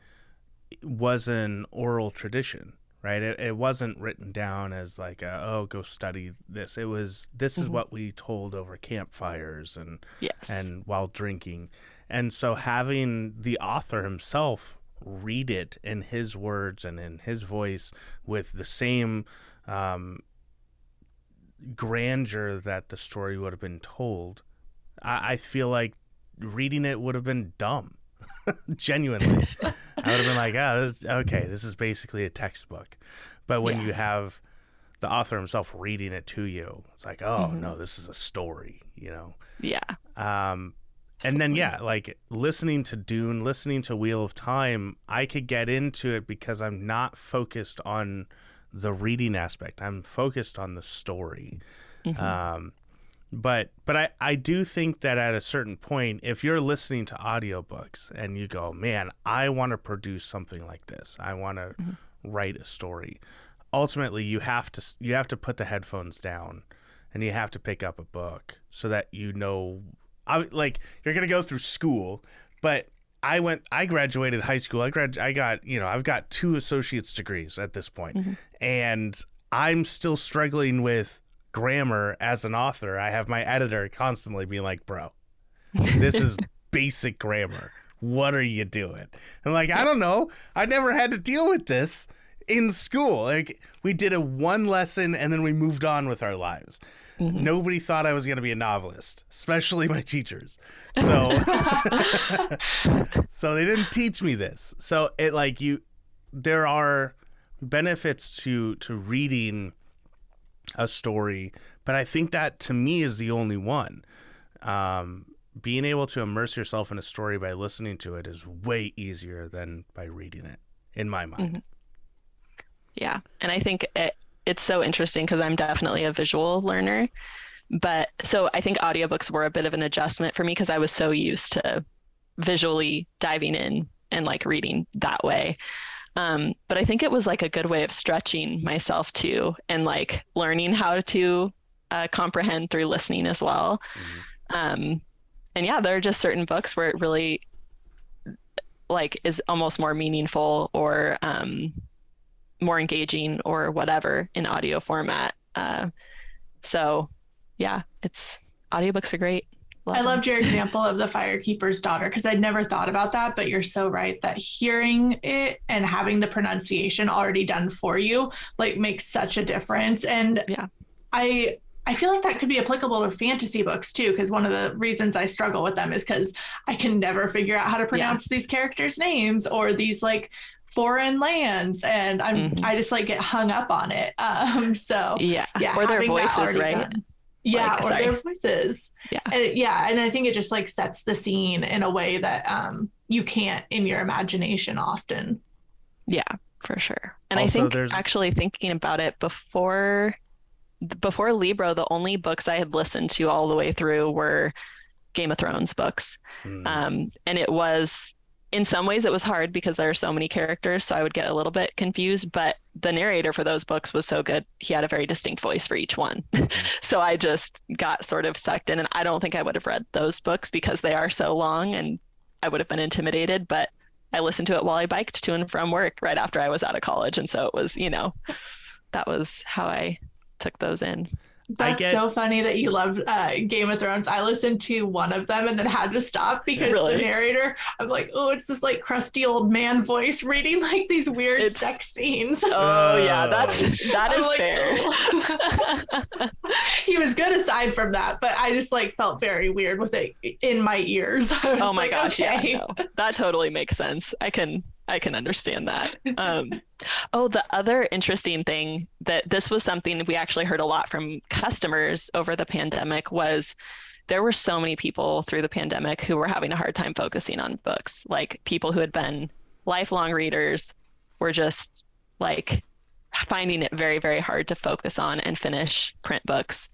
S2: was an oral tradition, right? It, it wasn't written down as like, a, oh, go study this. It was this mm-hmm. is what we told over campfires and
S4: yes.
S2: and while drinking, and so having the author himself read it in his words and in his voice with the same um, grandeur that the story would have been told, I, I feel like reading it would have been dumb. <laughs> Genuinely, I would have been like, "Oh, this, okay, this is basically a textbook." But when yeah. you have the author himself reading it to you, it's like, "Oh mm-hmm. no, this is a story," you know?
S4: Yeah.
S2: Um, and then yeah, like listening to Dune, listening to Wheel of Time, I could get into it because I'm not focused on the reading aspect. I'm focused on the story. Mm-hmm. Um, but but I, I do think that at a certain point, if you're listening to audiobooks and you go, man, I want to produce something like this. I want to mm-hmm. write a story. Ultimately, you have to you have to put the headphones down and you have to pick up a book so that you know I, like you're going to go through school, but I went. I graduated high school. I grad. I got you know. I've got two associate's degrees at this point, mm-hmm. and I'm still struggling with grammar as an author. I have my editor constantly being like, "Bro, this is <laughs> basic grammar. What are you doing?" I'm like, "I don't know. I never had to deal with this." in school. Like we did a one lesson and then we moved on with our lives. Mm-hmm. Nobody thought I was going to be a novelist, especially my teachers. So <laughs> so they didn't teach me this. So it like you there are benefits to to reading a story, but I think that to me is the only one. Um, being able to immerse yourself in a story by listening to it is way easier than by reading it in my mind. Mm-hmm.
S4: Yeah. And I think it, it's so interesting because I'm definitely a visual learner. But so I think audiobooks were a bit of an adjustment for me because I was so used to visually diving in and like reading that way. Um, but I think it was like a good way of stretching myself too and like learning how to uh, comprehend through listening as well. Mm-hmm. Um, and yeah, there are just certain books where it really like is almost more meaningful or um, more engaging or whatever in audio format. Uh, so yeah, it's audiobooks are great.
S3: Love I loved your <laughs> example of the firekeeper's daughter because I'd never thought about that, but you're so right that hearing it and having the pronunciation already done for you like makes such a difference. And
S4: yeah,
S3: I I feel like that could be applicable to fantasy books too, because one of the reasons I struggle with them is because I can never figure out how to pronounce yeah. these characters' names or these like foreign lands and i'm mm-hmm. i just like get hung up on it um so
S4: yeah yeah or their voices right
S3: done. yeah like, or sorry. their voices
S4: yeah
S3: and, yeah and i think it just like sets the scene in a way that um you can't in your imagination often
S4: yeah for sure and also, i think there's... actually thinking about it before before libro the only books i had listened to all the way through were game of thrones books. Mm. um and it was in some ways it was hard because there are so many characters so i would get a little bit confused but the narrator for those books was so good. He had a very distinct voice for each one. <laughs> So i just got sort of sucked in and i don't think i would have read those books because they are so long and i would have been intimidated but i listened to it while i biked to and from work right after i was out of college and so it was you know that was how i took those in
S3: That's
S2: get-
S3: so funny that you loved uh, Game of Thrones. I listened to one of them and then had to stop because
S4: Really?
S3: the narrator, I'm like, oh, it's this like crusty old man voice reading like these weird
S4: It's-
S3: sex scenes.
S4: oh yeah that's
S2: Oh.
S4: that
S3: I'm
S4: is
S3: like,
S4: fair
S3: "Oh." <laughs> he was good aside from that, but I just like felt very weird with it in my ears. <laughs>
S4: Oh my
S3: like,
S4: gosh
S3: okay.
S4: yeah no, that totally makes sense i can i can understand that. <laughs> Um oh the other interesting thing that this was something we actually heard a lot from customers over the pandemic was there were so many people through the pandemic who were having a hard time focusing on books. Like people who had been lifelong readers were just like finding it very very hard to focus on and finish print books.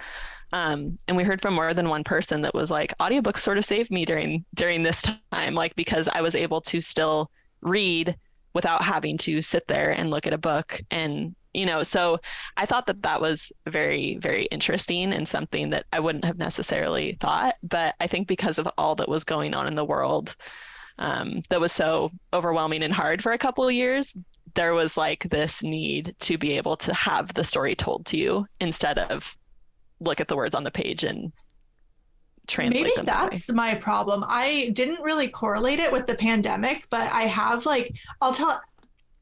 S4: Um, and we heard from more than one person that was like audiobooks sort of saved me during during this time like because i was able to still read without having to sit there and look at a book. And you know so i thought that that was very very interesting and something that i wouldn't have necessarily thought. But i think because of all that was going on in the world um, that was so overwhelming and hard for a couple of years there was like this need to be able to have the story told to you instead of look at the words on the page and translate
S3: Maybe that's my problem. I didn't really correlate it with the pandemic, but I have like I'll tell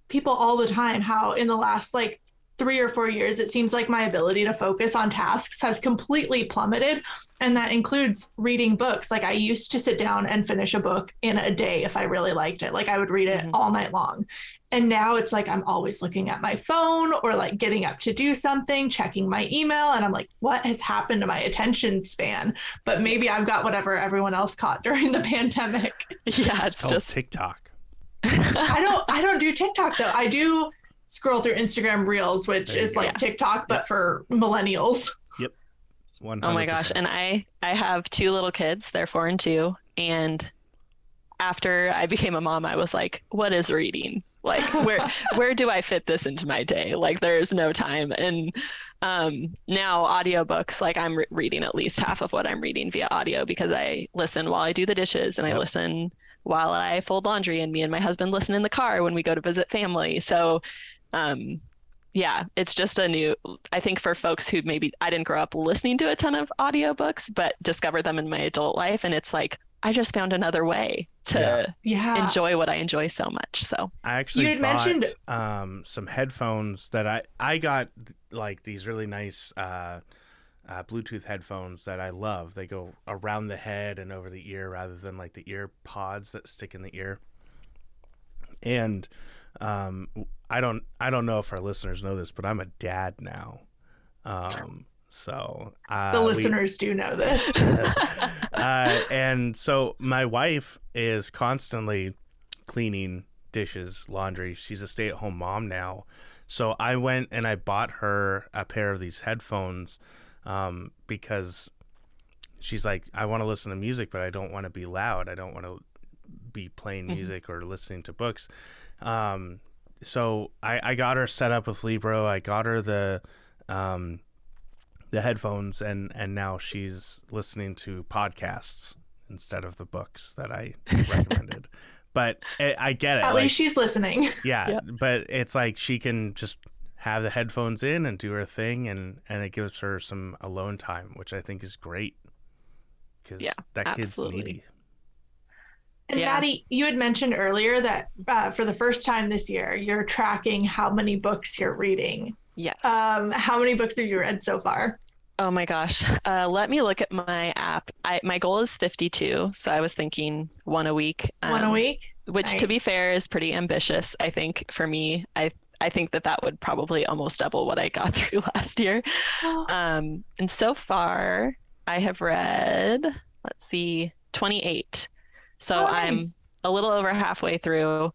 S3: people all the time how in the last like three or four years it seems like my ability to focus on tasks has completely plummeted and that includes reading books like i used to sit down and finish a book in a day if i really liked it like i would read it
S4: Mhm.
S3: all night long and now it's like i'm always looking at my phone or like getting up to do something checking my email and i'm like what has happened to my attention span but maybe i've got whatever everyone else caught <laughs> during the pandemic
S4: yeah
S2: It's
S4: it's just
S2: TikTok.
S3: I don't I don't do TikTok though. I do scroll through Instagram Reels, which is
S2: go.
S3: like
S4: Yeah.
S3: TikTok but for millennials. Yep.
S2: One.
S4: Oh my gosh. And I I have two little kids, they're four and two. And after I became a mom, I was like, what is reading? Like <laughs> where where do I fit this into my day? Like there's no time. And um now audiobooks, like I'm re- reading at least half of what I'm reading via audio because I listen while I do the dishes and I listen while I fold laundry and me and my husband listen in the car when we go to visit family. So um yeah, it's just a new I think for folks who maybe I didn't grow up listening to a ton of audiobooks, but discovered them in my adult life and it's like I just found another way to
S2: Yeah.
S3: Yeah.
S4: enjoy what I enjoy so much. So
S2: I actually
S3: You had
S2: bought
S3: mentioned-
S2: um, some headphones that I I got like these really nice uh, uh, Bluetooth headphones that I love. They go around the head and over the ear rather than like the ear pods that stick in the ear. And um, I don't I don't know if our listeners know this, but I'm a dad now. Um, so uh,
S3: the
S2: we-
S3: listeners do know this. <laughs>
S2: uh, <laughs> and so my wife is constantly cleaning dishes, laundry. She's a stay at home mom now. So I went and I bought her a pair of these headphones um, because she's like, I want to listen to music, but I don't want to be loud. I don't want to be playing
S4: Mhm.
S2: music or listening to books. Um, so I, I got her set up with Libro. I got her the um, the headphones, and and now she's listening to podcasts instead of the books that I recommended. <laughs> but I, I get it.
S3: At
S2: like,
S3: least she's listening.
S2: yeah,
S4: Yep.
S2: but it's like she can just have the headphones in and do her thing, and and it gives her some alone time, which I think is great because
S4: Yeah,
S2: that kid's
S4: absolutely.
S2: needy.
S3: And
S4: Yeah.
S3: Maddie, you had mentioned earlier that uh, for the first time this year, you're tracking how many books you're reading.
S4: yes.
S3: Um, how many books have you read so far?
S4: Oh my gosh. Uh, let me look at my app. I, my goal is 52. So I was thinking one a week.
S3: One a
S4: um,
S3: week?
S4: Which, to be fair, is pretty ambitious. I think for me, I, I think that that would probably almost double what I got <laughs> through last year. <gasps> Um, and so far, I have read, let's see, 28. So
S3: Oh,
S4: I'm a little over halfway through.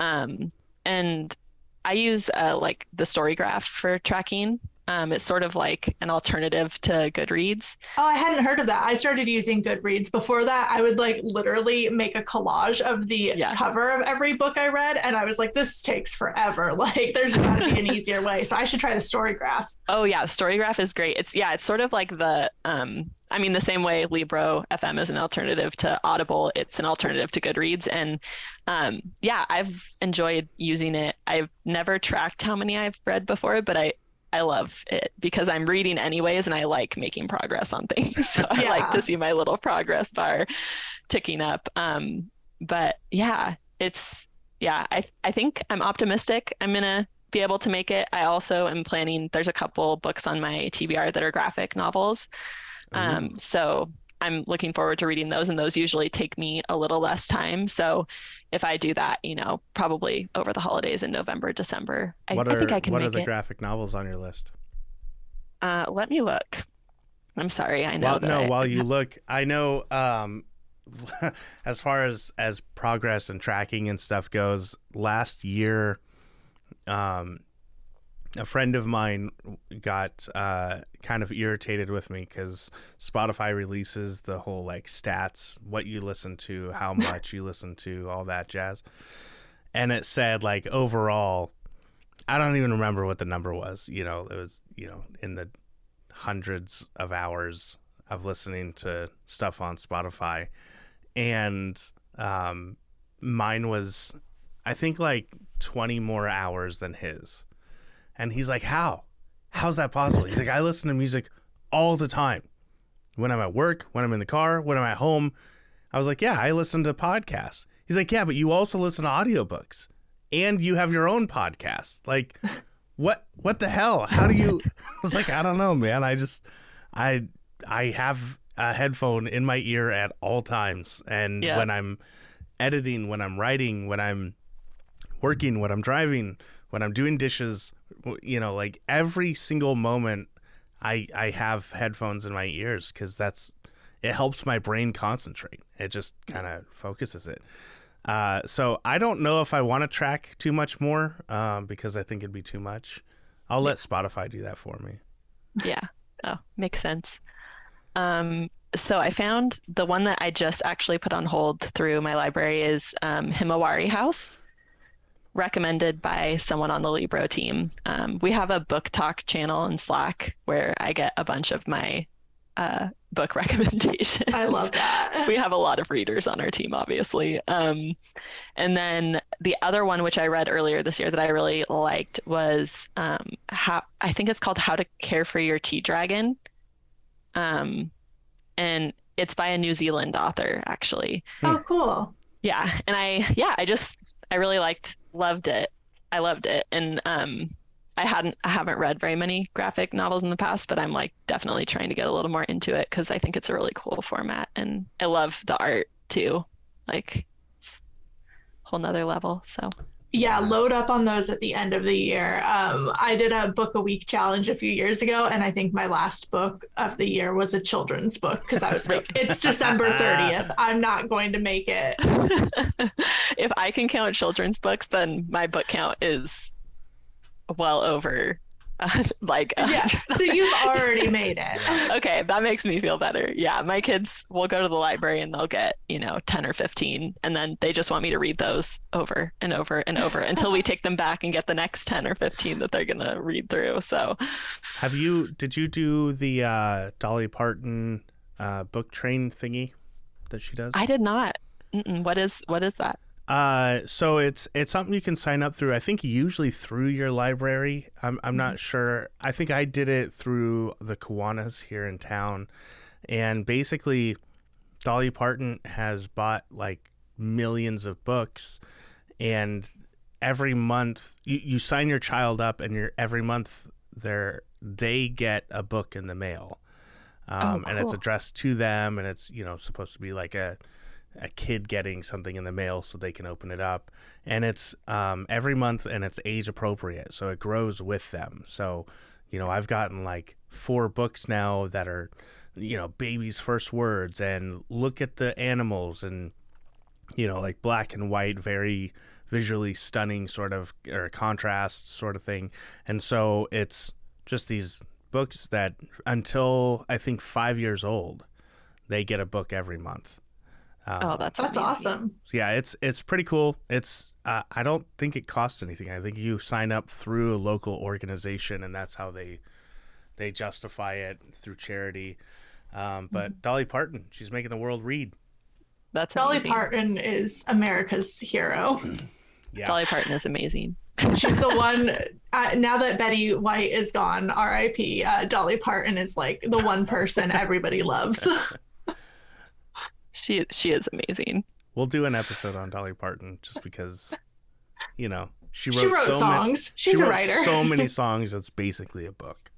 S4: Um, and I use uh, like the story graph for tracking. Um, it's sort of like an alternative to Goodreads.
S3: Oh, I hadn't heard of that. I started using Goodreads. Before that, I would like literally make a collage of the
S4: Yeah.
S3: cover of every book I read. And I was like, this takes forever. <laughs> Like, there's got to be an easier way. So I should try the story graph.
S4: Oh yeah, Storygraph is great. It's yeah, it's sort of like the um I mean the same way Libro FM is an alternative to Audible, it's an alternative to Goodreads and um yeah, I've enjoyed using it. I've never tracked how many I've read before, but I I love it because I'm reading anyways and I like making progress on things. <laughs> So I like to see my little progress bar ticking up. Um but yeah, it's yeah, I I think I'm optimistic. I'm gonna be able to make it. I also am planning. There's a couple books on my TBR that are graphic novels, um, so I'm looking forward to reading those. And those usually take me a little less time. So if I do that, you know, probably over the holidays in November, December, I,
S2: what
S4: I
S2: are
S4: think I can
S2: what are the
S4: it.
S2: graphic novels on your list?
S4: uh, let me look. I'm sorry. I know.
S2: Well,
S4: that
S2: no.
S4: I-
S2: While <laughs> you look, I know um, <laughs> as far as as progress and tracking and stuff goes. Last year, um, a friend of mine got uh, kind of irritated with me because Spotify releases the whole like stats, what you listen to, how <laughs> much you listen to, all that jazz, and it said like overall. I don't even remember what the number was. You know, it was you know in the hundreds of hours of listening to stuff on Spotify, and um, mine was, I think, like twenty more hours than his. And he's like, "How? How's that possible?" He's like, "I listen to music all the time, when I'm at work, when I'm in the car, when I'm at home." I was like, "Yeah, I listen to podcasts." He's like, "Yeah, but you also listen to audiobooks, and you have your own podcast. Like, <laughs> what? What the hell? How do you?" <laughs> I was like, "I don't know, man. I just, I, I have a headphone in my ear at all times, and
S4: Yeah.
S2: when I'm editing, when I'm writing, when I'm working, when I'm driving, when I'm doing dishes, you know, like every single moment I I have headphones in my ears cuz that's it helps my brain concentrate. It just kind of focuses it. Uh, so I don't know if I want to track too much more um, because I think it'd be too much. I'll let Spotify do that for me.
S4: Yeah. Oh, makes sense. Um, so I found the one that I just actually put on hold through my library is um, Himawari House, recommended by someone on the Libro team. Um, we have a book talk channel in Slack where I get a bunch of my uh, book <laughs> recommendations.
S3: I love that. <laughs>
S4: we have a lot of readers on our team, obviously. Um, and then the other one, which I read earlier this year that I really liked, was um, how I think it's called "How to Care for Your Tea Dragon," um, and it's by a New Zealand author, actually.
S3: Oh, cool.
S4: Yeah, and I yeah, I just I really liked, loved it. I loved it, and um, I hadn't I haven't read very many graphic novels in the past, but I'm like definitely trying to get a little more into it because I think it's a really cool format, and I love the art too. Like, whole nother level. So
S3: Yeah, load up on those at the end of the year. Um, I did a book a week challenge a few years ago, and I think my last book of the year was a children's book because I was like, <laughs> it's December 30th. I'm not going to make it. <laughs>
S4: if I can count children's books, then my book count is well over uh, <laughs> like a <laughs>
S3: Yeah, so you've <laughs> already made it.
S4: okay, that makes me feel better. Yeah, my kids will go to the library and they'll get, you know, 10 or 15, and then they just want me to read those over and over and over until we take them back and get the next 10 or 15 that they're going to read through. So,
S2: Have you? Did you do the uh, Dolly Parton uh, book train thingy that she does?
S4: I did not. Mm-mm. What is what is that?
S2: Uh, so it's it's something you can sign up through. I think usually through your library. I'm I'm not sure. I think I did it through the Kiwanis here in town, and basically, Dolly Parton has bought like millions of books, and every month you, you sign your child up, and you're every month they're they get a book in the mail, um,
S4: Oh,
S2: and it's addressed to them, and it's you know supposed to be like a a kid getting something in the mail so they can open it up. And it's um, every month and it's age appropriate so it grows with them. So you know i've gotten like four books now that are you know baby's first words and look at the animals and you know like black and white very visually stunning sort of or contrast sort of thing. And so it's just these books that until I think five years old, they get a book every month. Um,
S4: Oh, that's
S3: That's
S4: amazing.
S3: awesome.
S2: so yeah, it's it's pretty cool. It's uh, I don't think it costs anything. I think you sign up through a local organization, and that's how they they justify it through charity. Um, but Dolly Parton, she's making the world read.
S4: That's
S3: Dolly
S4: amazing.
S3: Parton is America's hero. <clears throat> <laughs>
S2: Yeah,
S4: Dolly Parton is amazing.
S3: She's the <laughs> one. Uh, now that Betty White is gone, R.I.P. Uh, Dolly Parton is like the one person everybody loves. <laughs>
S4: She she is amazing.
S2: we'll do an episode on Dolly Parton just because, you know, she wrote,
S3: she wrote
S2: so many.
S3: songs. She's
S2: she
S3: a writer.
S2: so many <laughs> songs. That's basically a book.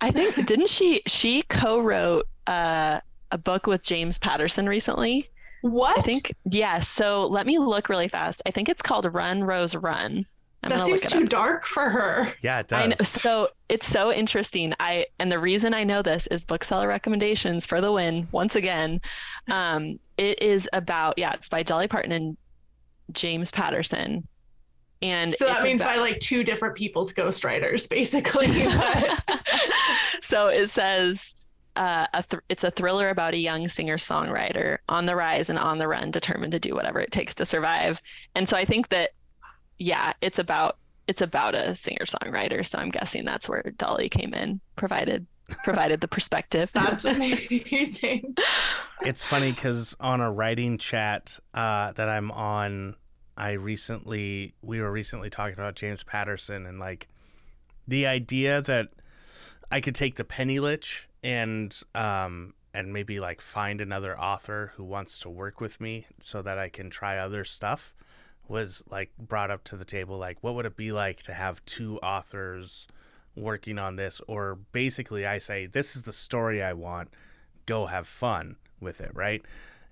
S4: I think didn't she she co-wrote uh, a book with James Patterson recently?
S3: what?
S4: I think yeah. So let me look really fast. I think it's called Run Rose Run. I'm
S3: that seems too
S4: up.
S3: dark for her.
S2: Yeah, it
S4: I know,
S2: does.
S4: so it's so interesting. I and the reason I know this is bookseller recommendations for the win once again. Um, it is about yeah, it's by Dolly Parton and James Patterson, and
S3: So that means
S4: about-
S3: by like two different people's ghostwriters, basically. <laughs> But <laughs>
S4: so it says uh, a th- it's a thriller about a young singer songwriter on the rise and on the run, determined to do whatever it takes to survive. And so I think that yeah, it's about it's about a singer songwriter. So I'm guessing that's where Dolly came in, provided provided the perspective. <laughs>
S3: that's <laughs> amazing.
S2: It's funny because on a writing chat uh, that I'm on, I recently we were recently talking about James Patterson and like the idea that I could take the penny lich and um and maybe like find another author who wants to work with me so that I can try other stuff was like brought up to the table like what would it be like to have two authors working on this? Or basically I say this is the story I want. Go have fun with it right?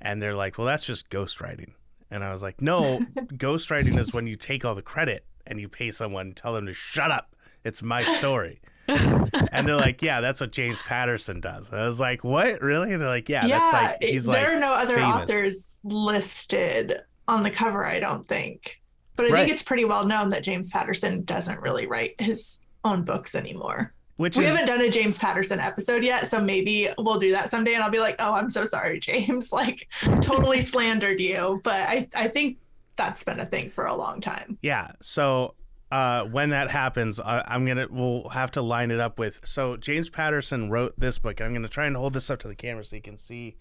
S2: And they're like well that's just ghostwriting. And I was like no <laughs> ghostwriting is when you take all the credit and you pay someone and tell them to shut up. It's my story. <laughs> And they're like yeah that's what James Patterson does. And I was like what? Really? And they're like yeah,
S3: yeah,
S2: that's like he's
S3: there
S2: like there
S3: are no other
S2: famous.
S3: authors listed on the cover, I don't think. But I
S2: Right.
S3: think it's pretty well known that James Patterson doesn't really write his own books anymore.
S2: which
S3: we
S2: is
S3: haven't done a James Patterson episode yet, so maybe we'll do that someday and I'll be like, "Oh, I'm so sorry, <laughs> James. Like totally <laughs> slandered you." But I I think that's been a thing for a long time.
S2: Yeah. So uh, when that happens, I, I'm gonna we'll have to line it up with. So James Patterson wrote this book. I'm gonna try and hold this up to the camera so you can see.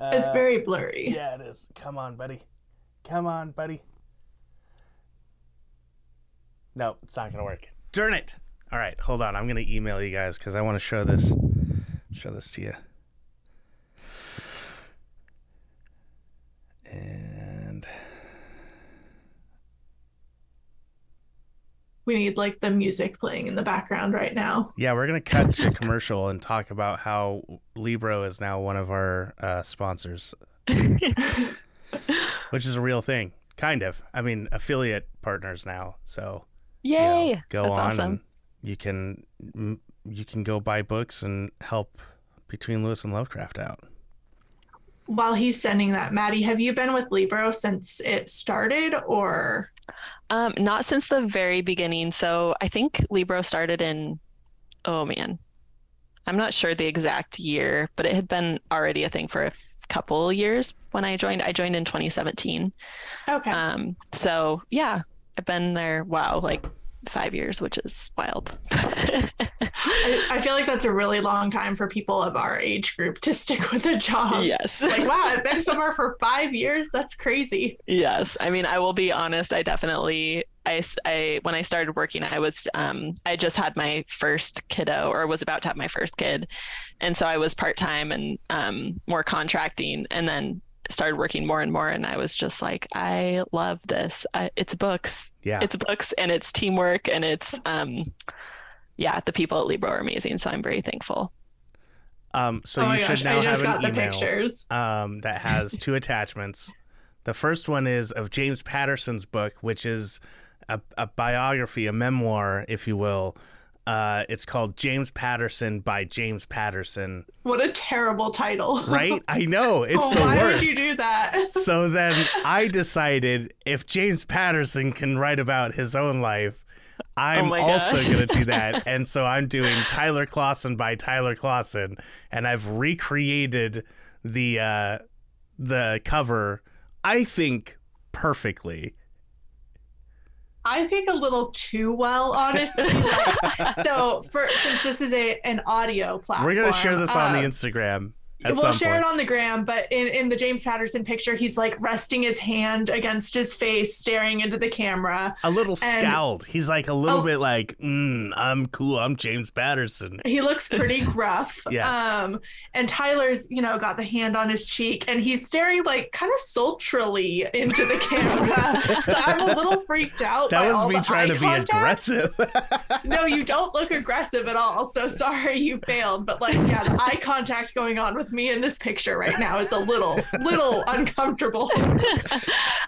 S2: Uh,
S3: It's very blurry.
S2: Yeah, it is. Come on, buddy. Come on, buddy. No, it's not gonna work. Darn it! All right, hold on. I'm gonna email you guys because I want to show this. Show this to you. And
S3: We need like the music playing in the background right now.
S2: Yeah, we're gonna cut to commercial and talk about how Libro is now one of our uh, sponsors, <laughs> <laughs> which is a real thing, kind of. I mean, affiliate partners now, so you know,
S4: Yay!
S2: go
S4: That's
S2: on
S4: awesome.
S2: you can you can go buy books and help between Lewis and Lovecraft out.
S3: While he's sending that, Maddie, have you been with Libro since it started or
S4: Um, not since the very beginning. So I think Libro started in, oh man, I'm not sure the exact year, but it had been already a thing for a couple years when I joined. I joined in 2017.
S3: Okay.
S4: Um, so yeah, I've been there. Wow, like five years, which is wild. <laughs>
S3: I, I feel like that's a really long time for people of our age group to stick with a job.
S4: yes.
S3: Like, wow, I've been somewhere for five years. That's crazy.
S4: Yes, I mean, I will be honest. I definitely, I, I when I started working, I was, um, I just had my first kiddo, or was about to have my first kid, and so I was part time and um, more contracting, and then started working more and more, and I was just like, I love this. I, it's books,
S2: Yeah,
S4: it's books, and it's teamwork, and it's, um, yeah, the people at Libro are amazing, so I'm very thankful.
S2: um, so
S3: oh
S2: you should
S3: gosh,
S2: now
S3: I
S2: have
S3: got
S2: an
S3: the
S2: email
S3: pictures.
S2: um, that has two <laughs> attachments. The first one is of James Patterson's book, which is a, a biography, a memoir, if you will. Uh, it's called James Patterson by James Patterson.
S3: What a terrible title.
S2: Right? <laughs> I know it's
S3: Oh,
S2: the
S3: why
S2: worst.
S3: would you do that? <laughs>
S2: so then I decided if James Patterson can write about his own life, I'm
S4: Oh
S2: also going to do that. <laughs> And so I'm doing Tyler Clausen by Tyler Clausen, and I've recreated the uh, the cover. I think perfectly.
S3: I think a little too well, honestly. <laughs> So, for since this is a an audio platform,
S2: We're going to share this on the
S3: uh,
S2: Instagram at
S3: we'll share
S2: point.
S3: it on the gram, but in, in the James Patterson picture, he's like resting his hand against his face, staring into the camera.
S2: a little
S3: and-
S2: scowled. He's like a little
S3: Oh.
S2: bit like, mm, I'm cool. I'm James Patterson.
S3: He looks pretty <laughs> gruff.
S2: Yeah.
S3: Um, and Tyler's, you know, got the hand on his cheek and he's staring like kind of sultrily into the camera. so I'm a little freaked out.
S2: That was me trying to be
S3: contact.
S2: aggressive. <laughs>
S3: no, you don't look aggressive at all. So sorry you failed. But like, yeah, the eye contact going on with me in this picture right now is a little, little <laughs> uncomfortable.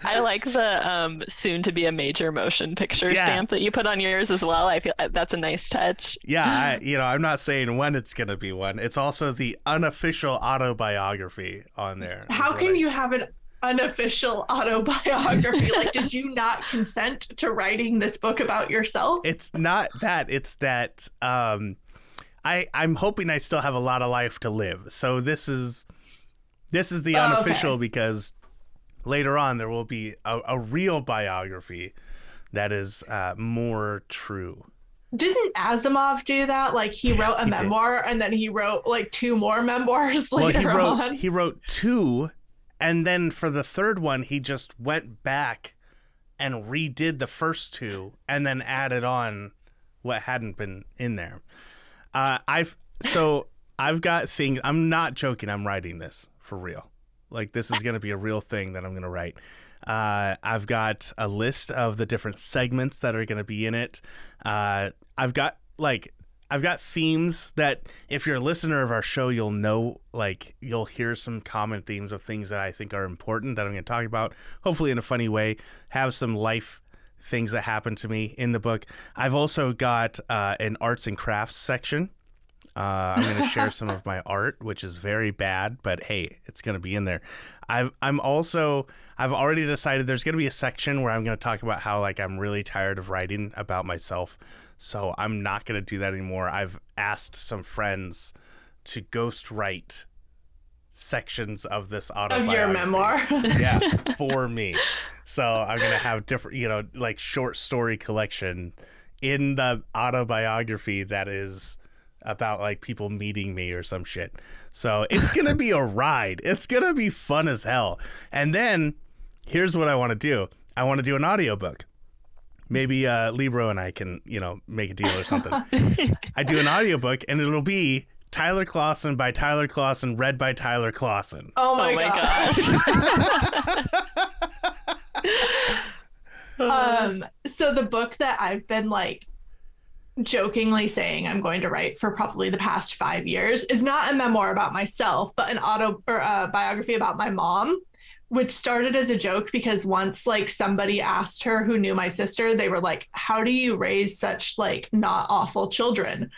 S4: I like the um, soon to be a major motion picture
S2: Yeah.
S4: stamp that you put on yours as well. I feel uh, that's a nice touch.
S2: yeah, I, <laughs> you know, I'm not saying when it's going to be one. It's also the unofficial autobiography on there.
S3: How can
S2: I-
S3: you have an unofficial autobiography? like, did you not consent to writing this book about yourself?
S2: It's not that. It's that um, I I'm hoping I still have a lot of life to live. So this is this is the
S3: Oh, okay.
S2: unofficial because later on there will be a, a real biography that is uh, more true.
S3: Didn't Asimov do that? Like he wrote a
S2: he did.
S3: memoir and then he wrote like two more <laughs> memoirs
S2: well,
S3: later
S2: he wrote
S3: on.
S2: he wrote two, and then for the third one, he just went back and redid the first two, and then added on what hadn't been in there. Uh, I've so I've got things. I'm not joking. I'm writing this for real. Like this is going to be a real thing that I'm going to write. Uh, I've got a list of the different segments that are going to be in it. Uh, I've got like I've got themes that if you're a listener of our show, you'll know like you'll hear some common themes of things that I think are important that I'm going to talk about. Hopefully in a funny way. Have some life things that happen to me in the book. I've also got uh, an arts and crafts section. Uh, I'm going to share some of <laughs> my art, which is very bad, but hey, it's going to be in there. I've, I'm also I've already decided there's going to be a section where I'm going to talk about how like I'm really tired of writing about myself, so I'm not going to do that anymore. I've asked some friends to ghost write sections of this autobiography.
S3: of your memoir.
S2: yeah, <laughs> for me. So I'm gonna <laughs> have different, you know, like short story collection in the autobiography that is about like people meeting me or some shit. So it's gonna be a <laughs> ride. It's gonna be fun as hell. And then here's what I want to do. I want to do an audiobook. Maybe uh, Libro and I can, you know, make a deal or something. <laughs> I do an audiobook and it'll be Tyler Clausen by Tyler Clausen, read by Tyler Clausen.
S3: oh my,
S4: oh my
S3: god.
S4: gosh.
S3: Um so the book that i've been like jokingly saying i'm going to write for probably the past five years is not a memoir about myself but an auto or a biography about my mom which started as a joke because once like somebody asked her who knew my sister they were like how do you raise such like not awful children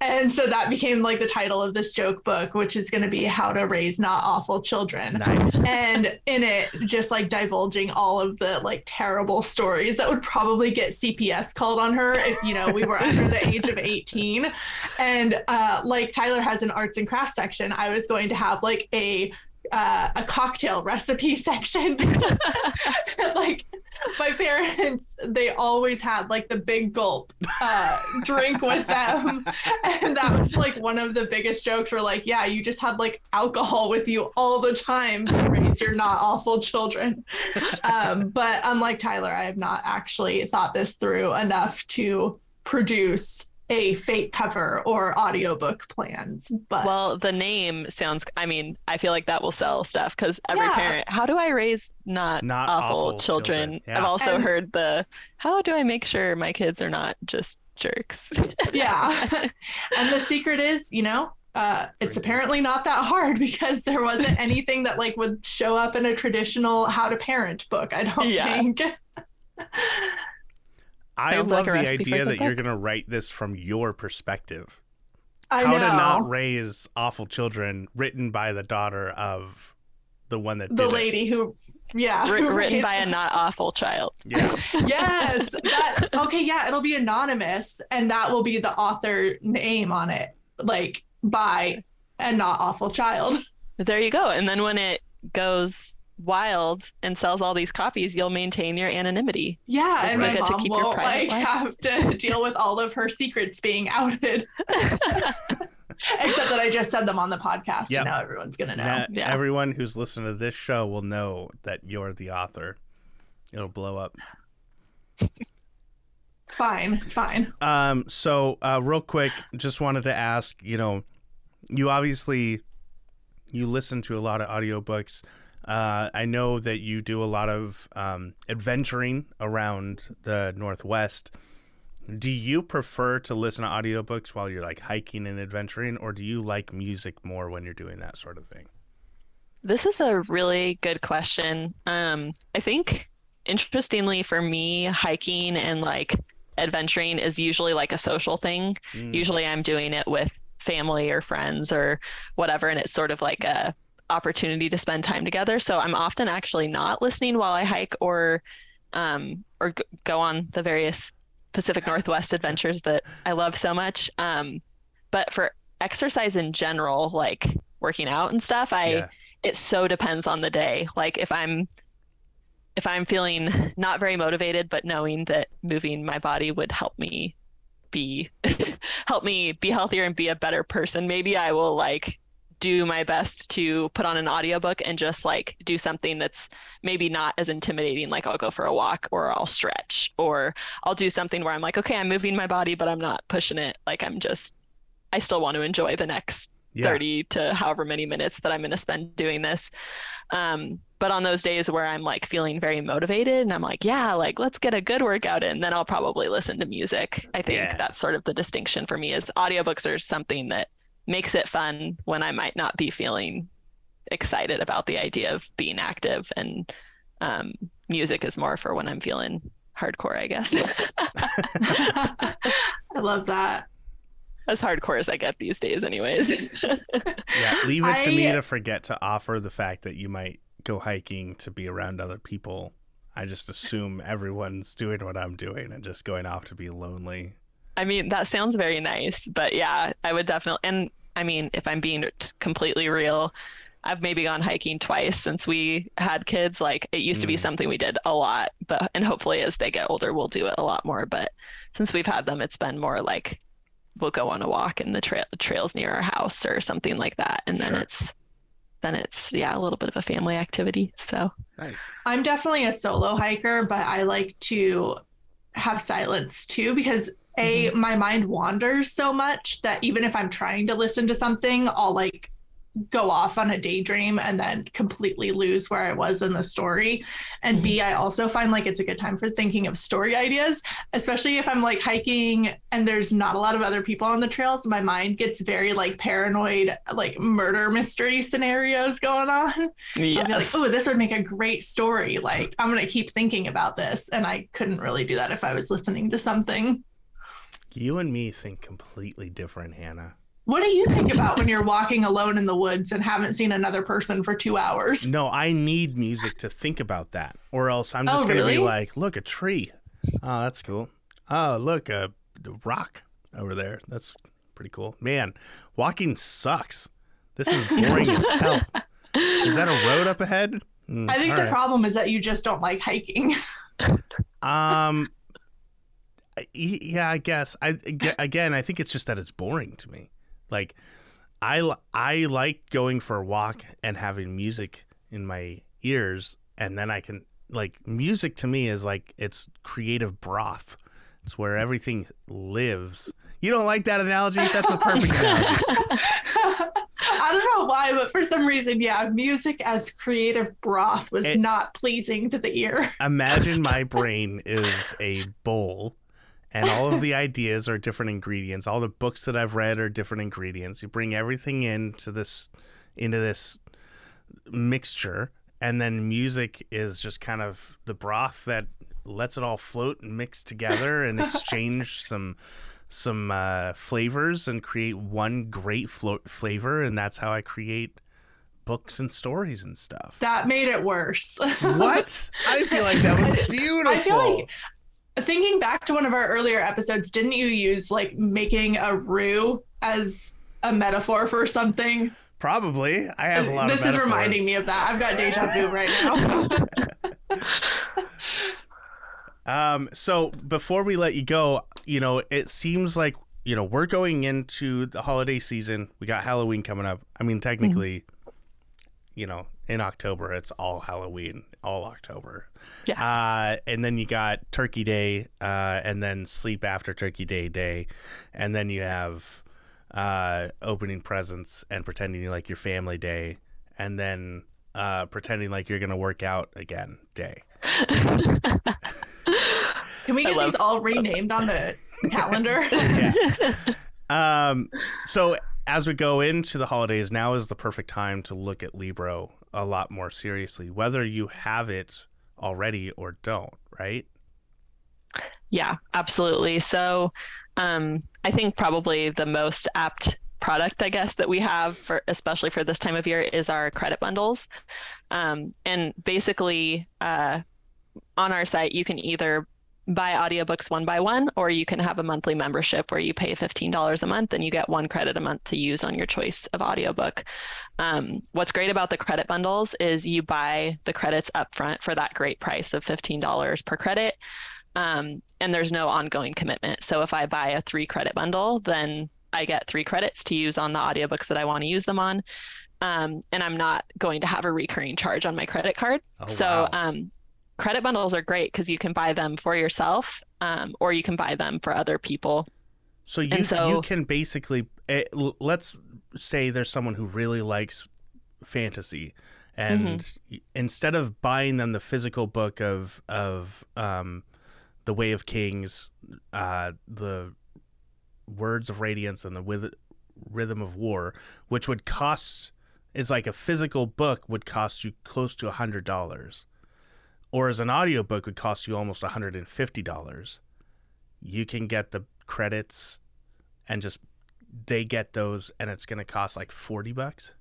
S3: and so that became like the title of this joke book which is going to be how to raise not awful children
S2: Nice.
S3: and in it just like divulging all of the like terrible stories that would probably get cps called on her if you know we were under the age of 18 and uh like tyler has an arts and crafts section i was going to have like a uh, a cocktail recipe <laughs> section. <laughs> Like my parents they always had like the big gulp uh, drink with them. And that was like one of the biggest jokes were like yeah you just had like alcohol with you all the time to raise your not awful children. Um, but unlike tyler i have not actually thought this through enough to produce a fake cover or audiobook plans but
S4: Well, the name sounds. I mean, I feel like that will sell stuff because every
S3: Yeah.
S4: parent. How do I raise not,
S2: Not
S4: awful,
S2: awful
S4: children?
S2: children. Yeah.
S4: I've also
S3: And-
S4: heard the. How do I make sure my kids are not just jerks? <laughs>
S3: yeah <laughs> and the secret is you know uh, it's apparently not that hard <laughs> because there wasn't anything that like would show up in a traditional how to parent book i don't
S4: Yeah.
S3: think
S2: I
S4: Sounds
S2: love
S4: like
S2: the idea
S4: a
S2: that you're going to write this from your perspective.
S3: i
S2: How
S3: know
S2: to not raise awful children, written by the daughter of the one that
S3: the
S2: did it.
S3: lady who, yeah,
S4: Writ-
S3: who
S4: written
S3: raised-
S4: by a not awful child.
S2: Yeah. <laughs>
S3: yes. That, okay, yeah, it'll be anonymous, and that will be the author name on it, like by a not awful child.
S4: There you go. And then when it goes wild and sells all these copies, you'll maintain your anonymity.
S3: Yeah,
S4: Like,
S3: and my
S4: get to
S3: mom
S4: keep
S3: won't like
S4: life.
S3: have to <laughs> deal with all of her secrets being outed. <laughs> Except that I just said them on the podcast,
S2: Yep.
S3: and now everyone's gonna know.
S2: Now,
S4: Yeah.
S2: Everyone who's listening to this show will know that you're the author. It'll blow up.
S3: It's fine. It's fine.
S2: Um, so uh, real quick, just wanted to ask, you know, you obviously you listen to a lot of audiobooks. Uh, I know that you do a lot of um, adventuring around the Northwest. Do you prefer to listen to audiobooks while you're like hiking and adventuring, or do you like music more when you're doing that sort of thing?
S4: This is a really good question. Um, I think interestingly for me, hiking and like adventuring is usually like a social thing.
S2: Mm.
S4: Usually I'm doing it with family or friends or whatever, and it's sort of like a opportunity to spend time together. So I'm often actually not listening while I hike or um, or go on the various Pacific Northwest adventures that I love so much. Um, but for exercise in general, like working out and stuff, I
S2: Yeah.
S4: it so depends on the day. Like if I'm if I'm feeling not very motivated, but knowing that moving my body would help me be <laughs> help me be healthier and be a better person, maybe I will like do my best to put on an audiobook and just like do something that's maybe not as intimidating like I'll go for a walk or I'll stretch or I'll do something where I'm like okay I'm moving my body but I'm not pushing it like I'm just I still want to enjoy the next
S2: Yeah.
S4: 30 to however many minutes that I'm going to spend doing this. Um, but on those days where I'm like feeling very motivated and I'm like, yeah, like let's get a good workout in, then I'll probably listen to music. I think
S2: Yeah.
S4: that's sort of the distinction for me is audiobooks are something that makes it fun when I might not be feeling excited about the idea of being active and um, music is more for when I'm feeling hardcore, I guess. <laughs>
S3: I love that.
S4: as hardcore as I get these days anyways. <laughs>
S2: Yeah, leave it to me to forget to offer the fact that you might go hiking to be around other people. I just assume everyone's doing what I'm doing and just going off to be lonely.
S4: I mean, that sounds very nice, but yeah, I would definitely. And I mean, if I'm being completely real, I've maybe gone hiking twice since we had kids. Like it used to be
S2: Mm.
S4: something we did a lot, but and hopefully as they get older, we'll do it a lot more. But since we've had them, it's been more like we'll go on a walk in the trail trails near our house or something like that, and then
S2: Sure.
S4: it's then it's yeah a little bit of a family activity. So
S2: Nice.
S3: I'm definitely a solo hiker, but I like to have silence too because Mm-hmm. a my mind wanders so much that even if I'm trying to listen to something, I'll like go off on a daydream and then completely lose where I was in the story. And B, mm-hmm. I also find like it's a good time for thinking of story ideas, especially if I'm like hiking and there's not a lot of other people on the trails. My mind gets very like paranoid, like murder mystery scenarios going on. I'll be like, oh, this would make a great story. Like, I'm going to keep thinking about this. And I couldn't really do that if I was listening to something.
S2: You and me think completely different, Hannah.
S3: What do you think about when you're walking alone in the woods and haven't seen another person for two hours?
S2: No, I need music to think about that, or else I'm
S3: Oh,
S2: just gonna
S3: really?
S2: be like, "Look, a tree. Oh, that's cool. Oh, look, a rock over there. That's pretty cool." Man, walking sucks. This is boring as <laughs> hell. Is that a road up ahead? Mm,
S3: I think the
S2: right.
S3: problem is that you just don't like hiking. <laughs>
S2: Um, yeah, I guess. I again, I think it's just that it's boring to me. Like, I I like going for a walk and having music in my ears, and then I can like music to me is like it's creative broth. It's where everything lives. You don't like that analogy? That's a perfect <laughs> analogy.
S3: I don't know why, but for some reason, yeah, music as creative broth was
S2: It-
S3: not pleasing to the ear.
S2: Imagine my brain is a bowl and all of the <laughs> ideas are different ingredients. All the books that I've read are different ingredients. You bring everything into this into this mixture and then music is just kind of the broth that lets it all float and mix together and <laughs> exchange some some uh, flavors and create one great flo- flavor and that's how I create books and stories and stuff.
S3: That made it worse.
S2: what? I feel like that was beautiful. <laughs>
S3: I feel like thinking back to one of our earlier episodes, didn't you use like making a roux as a metaphor for something?
S2: Probably. I have a lot
S3: this is reminding me of that. I've got deja vu right now. <laughs>
S2: Um, so before we let you go, you know, it seems like you know we're going into the holiday season. We got Halloween coming up. I mean, technically, you know, in October it's all Halloween, all October.
S4: Yeah.
S2: Uh, and then you got Turkey Day, uh, and then sleep after Turkey Day day, and then you have uh, opening presents and pretending you like your family day, and then uh, pretending like you're gonna work out again day. <laughs>
S3: Can we get
S4: love-
S3: these all renamed on the calendar? <laughs>
S2: yeah. Um, so as we go into the holidays, now is the perfect time to look at Libro a lot more seriously, whether you have it already or don't, right?
S4: Yeah, absolutely. So um, I think probably the most apt product, I guess, that we have for especially for this time of year is our credit bundles. Um, and basically, uh, on our site, you can either buy audiobooks one by one, or you can have a monthly membership where you pay $15 a month and you get one credit a month to use on your choice of audiobook. Um, what's great about the credit bundles is you buy the credits upfront for that great price of $15 per credit. Um, and there's no ongoing commitment. So if I buy a three credit bundle, then I get three credits to use on the audiobooks that I want to use them on. Um, and I'm not going to have a recurring charge on my credit card.
S2: Oh,
S4: so
S2: wow.
S4: um, credit bundles are great because you can buy them for yourself um, or you can buy them for other people.
S2: So you
S4: so-
S2: you can basically eh, let's say there's someone who really likes fantasy, and
S4: Mm-hmm.
S2: instead of buying them the physical book of of um, the Way of Kings, uh, the Words of Radiance, and the With- Rhythm of War, which would cost is like a physical book would cost you close to a hundred dollars, or as an audiobook would cost you almost hundred and fifty dollars. You can get the credits and just they get those and it's going to cost like 40 bucks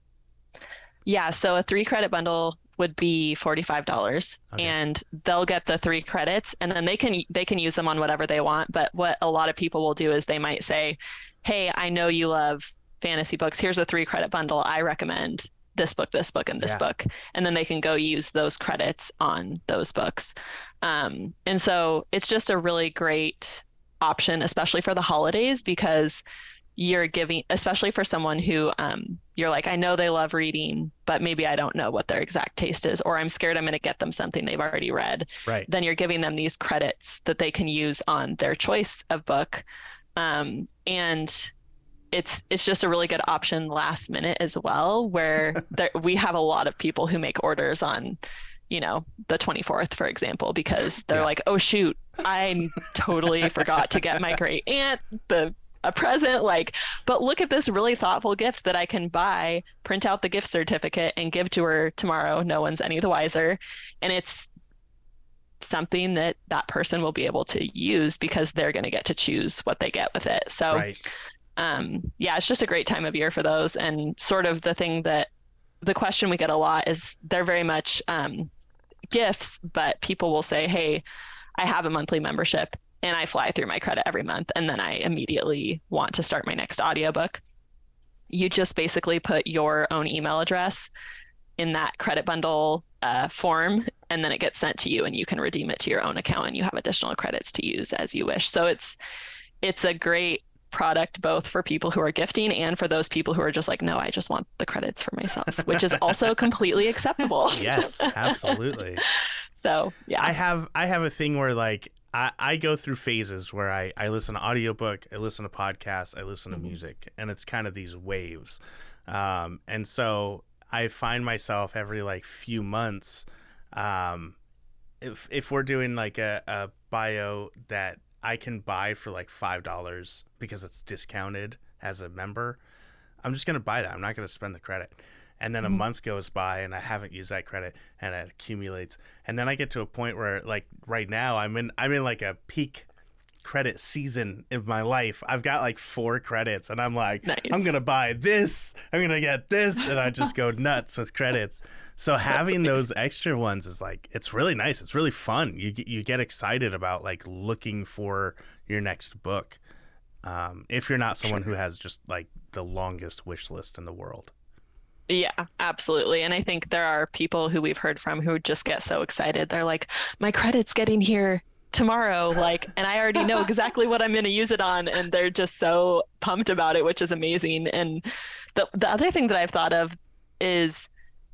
S4: Yeah, so a three credit bundle would be $45
S2: Okay.
S4: and they'll get the three credits and then they can they can use them on whatever they want, but what a lot of people will do is they might say, "Hey, I know you love fantasy books. Here's a three credit bundle. I recommend this book, this book, and this
S2: Yeah.
S4: book." And then they can go use those credits on those books. Um, and so it's just a really great option, especially for the holidays, because you're giving, especially for someone who um, you're like, I know they love reading, but maybe I don't know what their exact taste is, or I'm scared I'm going to get them something they've already read.
S2: right
S4: Then you're giving them these credits that they can use on their choice of book, um, and it's it's just a really good option last minute as well, where <laughs> there, we have a lot of people who make orders on you know, the 24th, for example, because they're
S2: Yeah.
S4: like, oh, shoot, I totally forgot to get my great aunt the a present like but look at this really thoughtful gift that i can buy print out the gift certificate and give to her tomorrow. No one's any the wiser. And it's something that that person will be able to use because they're going to get to choose what they get with it. So
S2: right
S4: um, yeah, it's just a great time of year for those. And sort of the thing that the question we get a lot is they're very much um, gifts, but people will say, Hey, I have a monthly membership and I fly through my credit every month. And then I immediately want to start my next audiobook. You just basically put your own email address in that credit bundle uh, form, and then it gets sent to you, and you can redeem it to your own account, and you have additional credits to use as you wish. So it's it's a great product both for people who are gifting and for those people who are just like, no, I just want the credits for myself, which is also <laughs> completely acceptable.
S2: yes absolutely <laughs>
S4: So yeah.
S2: i have i have a thing where like I, I go through phases where I, I listen to audiobook i listen to podcasts i listen to
S4: Mhm.
S2: music and it's kind of these waves um, and so i find myself every like few months um, if if we're doing like a, a bio that I can buy for like five dollars because it's discounted as a member, I'm just gonna buy that. I'm not gonna spend the credit. And then a
S4: Mhm.
S2: month goes by and I haven't used that credit and it accumulates. And then I get to a point where like right now I'm in I'm in like a peak credit season in my life. I've got like four credits, and I'm like,
S4: Nice.
S2: I'm gonna buy this, I'm gonna get this, and I just go nuts with credits. So <laughs> having those extra ones is like, it's really nice. It's really fun. You get- you get excited about like looking for your next book. Um, if you're not someone who has just like the longest wish list in the world.
S4: Yeah, absolutely. And I think there are people who we've heard from who just get so excited. They're like, my credit's getting here tomorrow. Like, and I already know <laughs> exactly what I'm going to use it on. And they're just so pumped about it, which is amazing. And the, the other thing that I've thought of is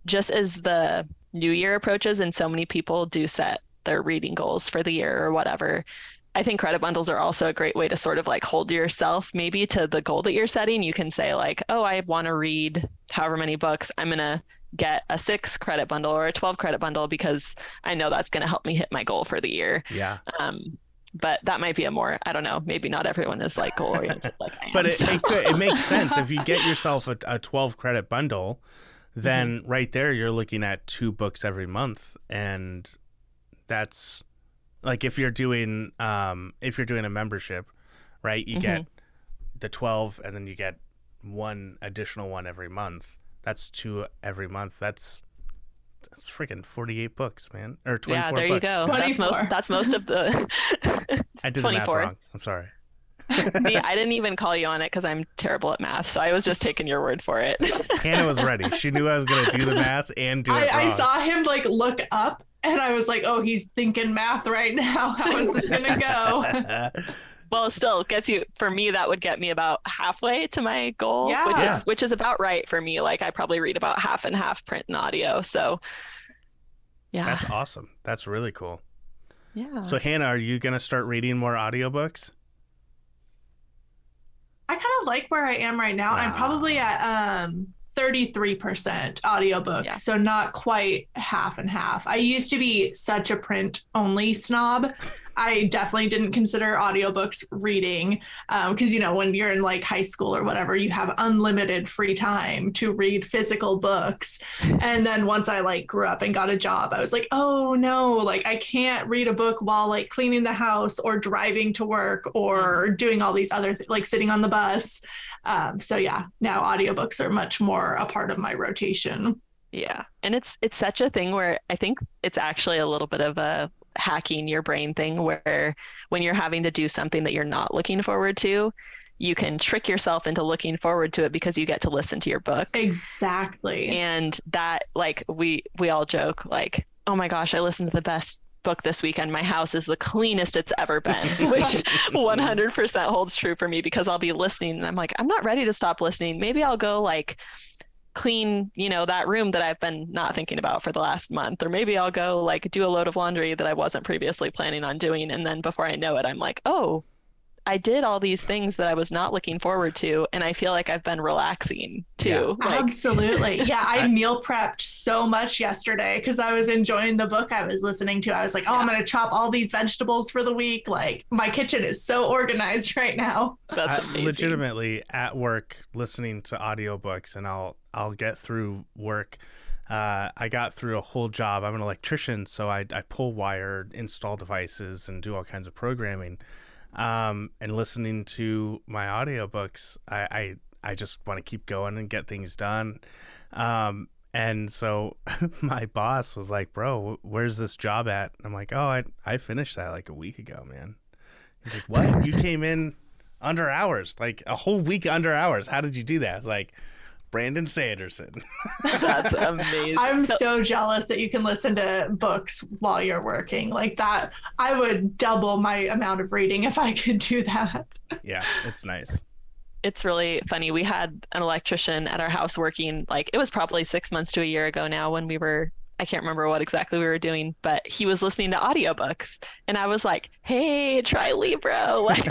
S4: just as the new year approaches and so many people do set their reading goals for the year or whatever. I think credit bundles are also a great way to sort of like hold yourself maybe to the goal that you're setting. You can say, like, oh, I want to read however many books. I'm going to get a six credit bundle or a 12 credit bundle because I know that's going to help me hit my goal for the year.
S2: Yeah.
S4: Um, but that might be a more, I don't know, maybe not everyone is like goal oriented like am.
S2: But it,
S4: so-
S2: it, could, it makes sense if you get <laughs> yourself a, a 12 credit bundle, then
S4: Mm-hmm.
S2: right there you're looking at two books every month, and that's like if you're doing um if you're doing a membership, right? You get
S4: Mm-hmm.
S2: the 12, and then you get one additional one every month. That's two every month. That's that's freaking 48 books, man, or 24
S4: yeah, there
S2: books.
S4: you go. That's most, that's most of the, <laughs>
S2: I did the math
S4: 24.
S2: wrong. I'm sorry. <laughs>
S4: See, I didn't even call you on it because I'm terrible at math. So I was just taking your word for it. <laughs>
S2: Hannah was ready. She knew I was going to do the math and do it
S3: I, I saw him like look up and I was like, oh, he's thinking math right now. How is this gonna go?
S4: Well, still gets you for me that would get me about halfway to my goal, which
S3: Yeah.
S4: is which is about right for me. Like I probably read about half and half print and audio. So yeah.
S2: That's awesome. That's really cool.
S4: yeah.
S2: So Hannah, are you gonna start reading more audiobooks?
S3: I kind of like where I am right now. I'm probably at um 33% audiobooks,
S4: Yeah.
S3: so not quite half and half. I used to be such a print only snob. <laughs> I definitely didn't consider audiobooks reading because you know when you're in like high school or whatever, you have unlimited free time to read physical books. And then once I like grew up and got a job, I was like, oh no, like I can't read a book while like cleaning the house or driving to work or doing all these other th- like sitting on the bus. Um, so yeah, now audiobooks are much more a part of my rotation.
S4: Yeah. And it's it's such a thing where I think it's actually a little bit of a hacking your brain thing where when you're having to do something that you're not looking forward to, you can trick yourself into looking forward to it because you get to listen to your book.
S3: Exactly.
S4: And that like we we all joke like, "Oh my gosh, I listened to the best book this weekend. My house is the cleanest it's ever been," <laughs> which 100% holds true for me because I'll be listening and I'm like, "I'm not ready to stop listening. Maybe I'll go like clean, you know, that room that I've been not thinking about for the last month. Or maybe I'll go like do a load of laundry that I wasn't previously planning on doing. And then before I know it, I'm like, oh, I did all these things that I was not looking forward to. And I feel like I've been relaxing too. Like,
S3: Absolutely. Yeah, <laughs> I meal prepped so much yesterday because I was enjoying the book I was listening to. I was like, oh, I'm going to chop all these vegetables for the week. Like, my kitchen is so organized <laughs> right now.
S4: that's
S2: I legitimately at work listening to audiobooks and I'll I'll get through work. Uh, I got through a whole job. I'm an electrician, so I, I pull wire, install devices, and do all kinds of programming. Um, and listening to my audiobooks, I, I, I just want to keep going and get things done. Um, and so <laughs> my boss was like, "Bro, where's this job at?" I'm like, "Oh, I I finished that like a week ago, man." He's like, "What? you came in under hours, like a whole week under hours. How did you do that?" I was like, "Brandon Sanderson." <laughs>
S4: That's amazing.
S3: I'm
S4: So-
S3: so jealous that you can listen to books while you're working. Like, that, I would double my amount of reading if I could do that.
S2: yeah, it's nice.
S4: it's really funny. We had an electrician at our house working, like it was probably six months to a year ago now when we were, I can't remember what exactly we were doing, but he was listening to audiobooks. And I was like, hey, try Libro. <laughs> Like, <laughs>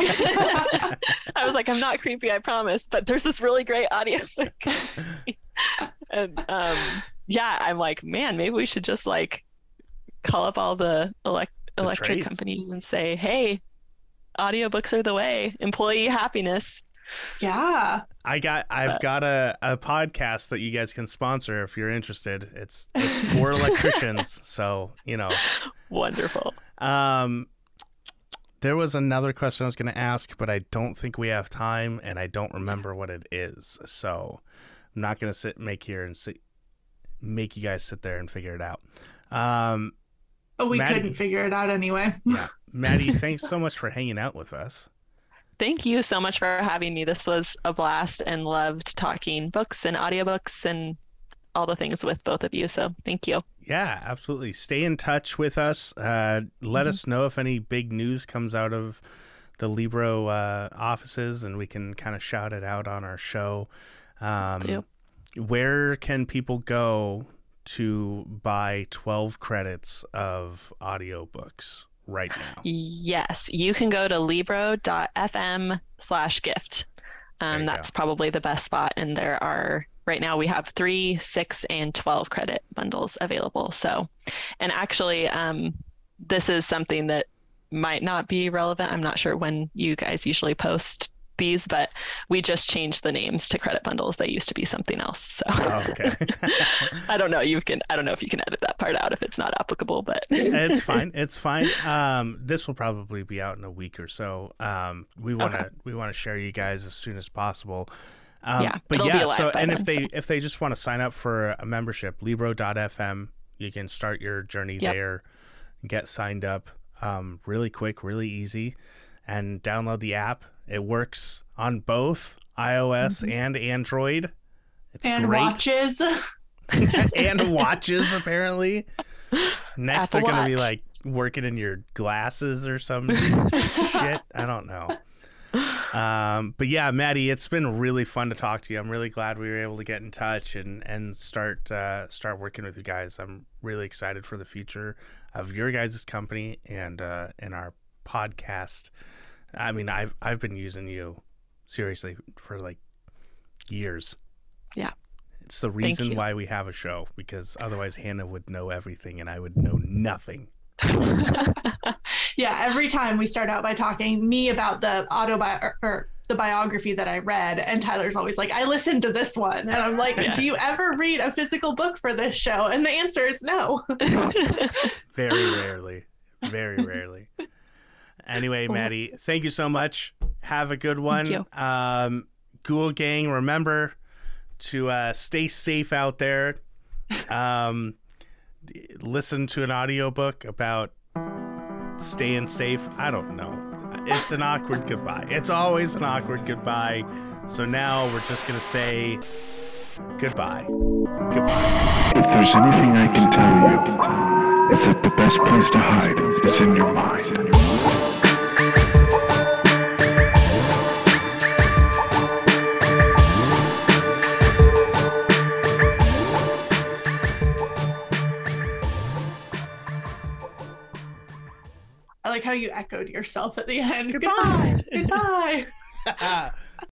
S4: I was like, I'm not creepy, I promise, but there's this really great audiobook. <laughs> and um, yeah, I'm like, man, maybe we should just like call up all the elect-
S2: The
S4: electric
S2: trades.
S4: companies and say, hey, audiobooks are the way, employee happiness.
S3: Yeah.
S2: I got I've
S4: But-
S2: got a, a podcast that you guys can sponsor if you're interested. It's it's for <laughs> electricians, so you know.
S4: Wonderful.
S2: Um there was another question I was going to ask, but I don't think we have time, and I don't remember what it is. So I'm not going to sit make here and sit, make you guys sit there and figure it out. Um,
S3: Oh, we
S2: Maddie-
S3: couldn't figure it out anyway.
S2: yeah, <laughs> Maddie, thanks so much for hanging out with us.
S4: Thank you so much for having me. This was a blast and loved talking books and audiobooks and all the things with both of you. So thank you.
S2: Yeah, absolutely. Stay in touch with us. Uh, let
S4: Mm-hmm.
S2: us know if any big news comes out of the Libro uh, offices, and we can kind of shout it out on our show. Um, where can people go to buy 12 credits of audiobooks right now?
S4: Yes, you can go to libro.fm slash gift. Um,
S2: go.
S4: that's probably the best spot. And there are, right now, we have three, six, and 12 credit bundles available. So, and actually, um, this is something that might not be relevant. I'm not sure when you guys usually post these, but we just changed the names to credit bundles. They used to be something else. So
S2: Oh, okay. <laughs>
S4: I don't know. You can, I don't know if you can edit that part out if it's not applicable, but
S2: it's <laughs> fine. It's fine. Um, this will probably be out in a week or so. Um, we want to
S4: Okay.
S2: we want to share you guys as soon as possible. Um,
S4: Yeah,
S2: but yeah. So, and if they
S4: so.
S2: if they just want to sign up for a membership, Libro.fm, you can start your journey
S4: Yep.
S2: there, get signed up. Um, really quick, really easy, and download the app. It works on both iOS and Android. It's
S3: and
S2: great.
S3: watches. <laughs>
S2: and watches apparently. <laughs> Next
S4: Apple
S2: they're gonna be like working in your glasses or some <laughs> shit. I don't know. Um, but yeah, Maddie, it's been really fun to talk to you. I'm really glad we were able to get in touch and and start uh, start working with you guys. I'm really excited for the future of your guys' company and uh, and our podcast. I mean, I've I've been using you seriously for like years.
S4: Yeah.
S2: It's the reason why we have a show because otherwise Hannah would know everything and I would know nothing. <laughs>
S3: yeah, every time we start out by talking me about the autobi or the biography that I read, and Tyler's always like, "I listened to this one," and I'm like, <laughs>
S4: Yeah.
S3: "Do you ever read a physical book for this show?" And the answer is no. <laughs>
S2: Very rarely. Very rarely. Anyway, Maddie, thank you so much. Have a good one.
S4: you.
S2: Um, Ghoul Gang, remember to uh, stay safe out there. Um, listen to an audiobook about staying safe. I don't know. It's an awkward goodbye. It's always an awkward goodbye. So now we're just going to say goodbye. Goodbye.
S1: If there's anything I can tell you, it's that the best place to hide is in your mind.
S3: I like how you echoed yourself at the end.
S2: Goodbye.
S3: Goodbye. Goodbye. <laughs> <laughs> <laughs>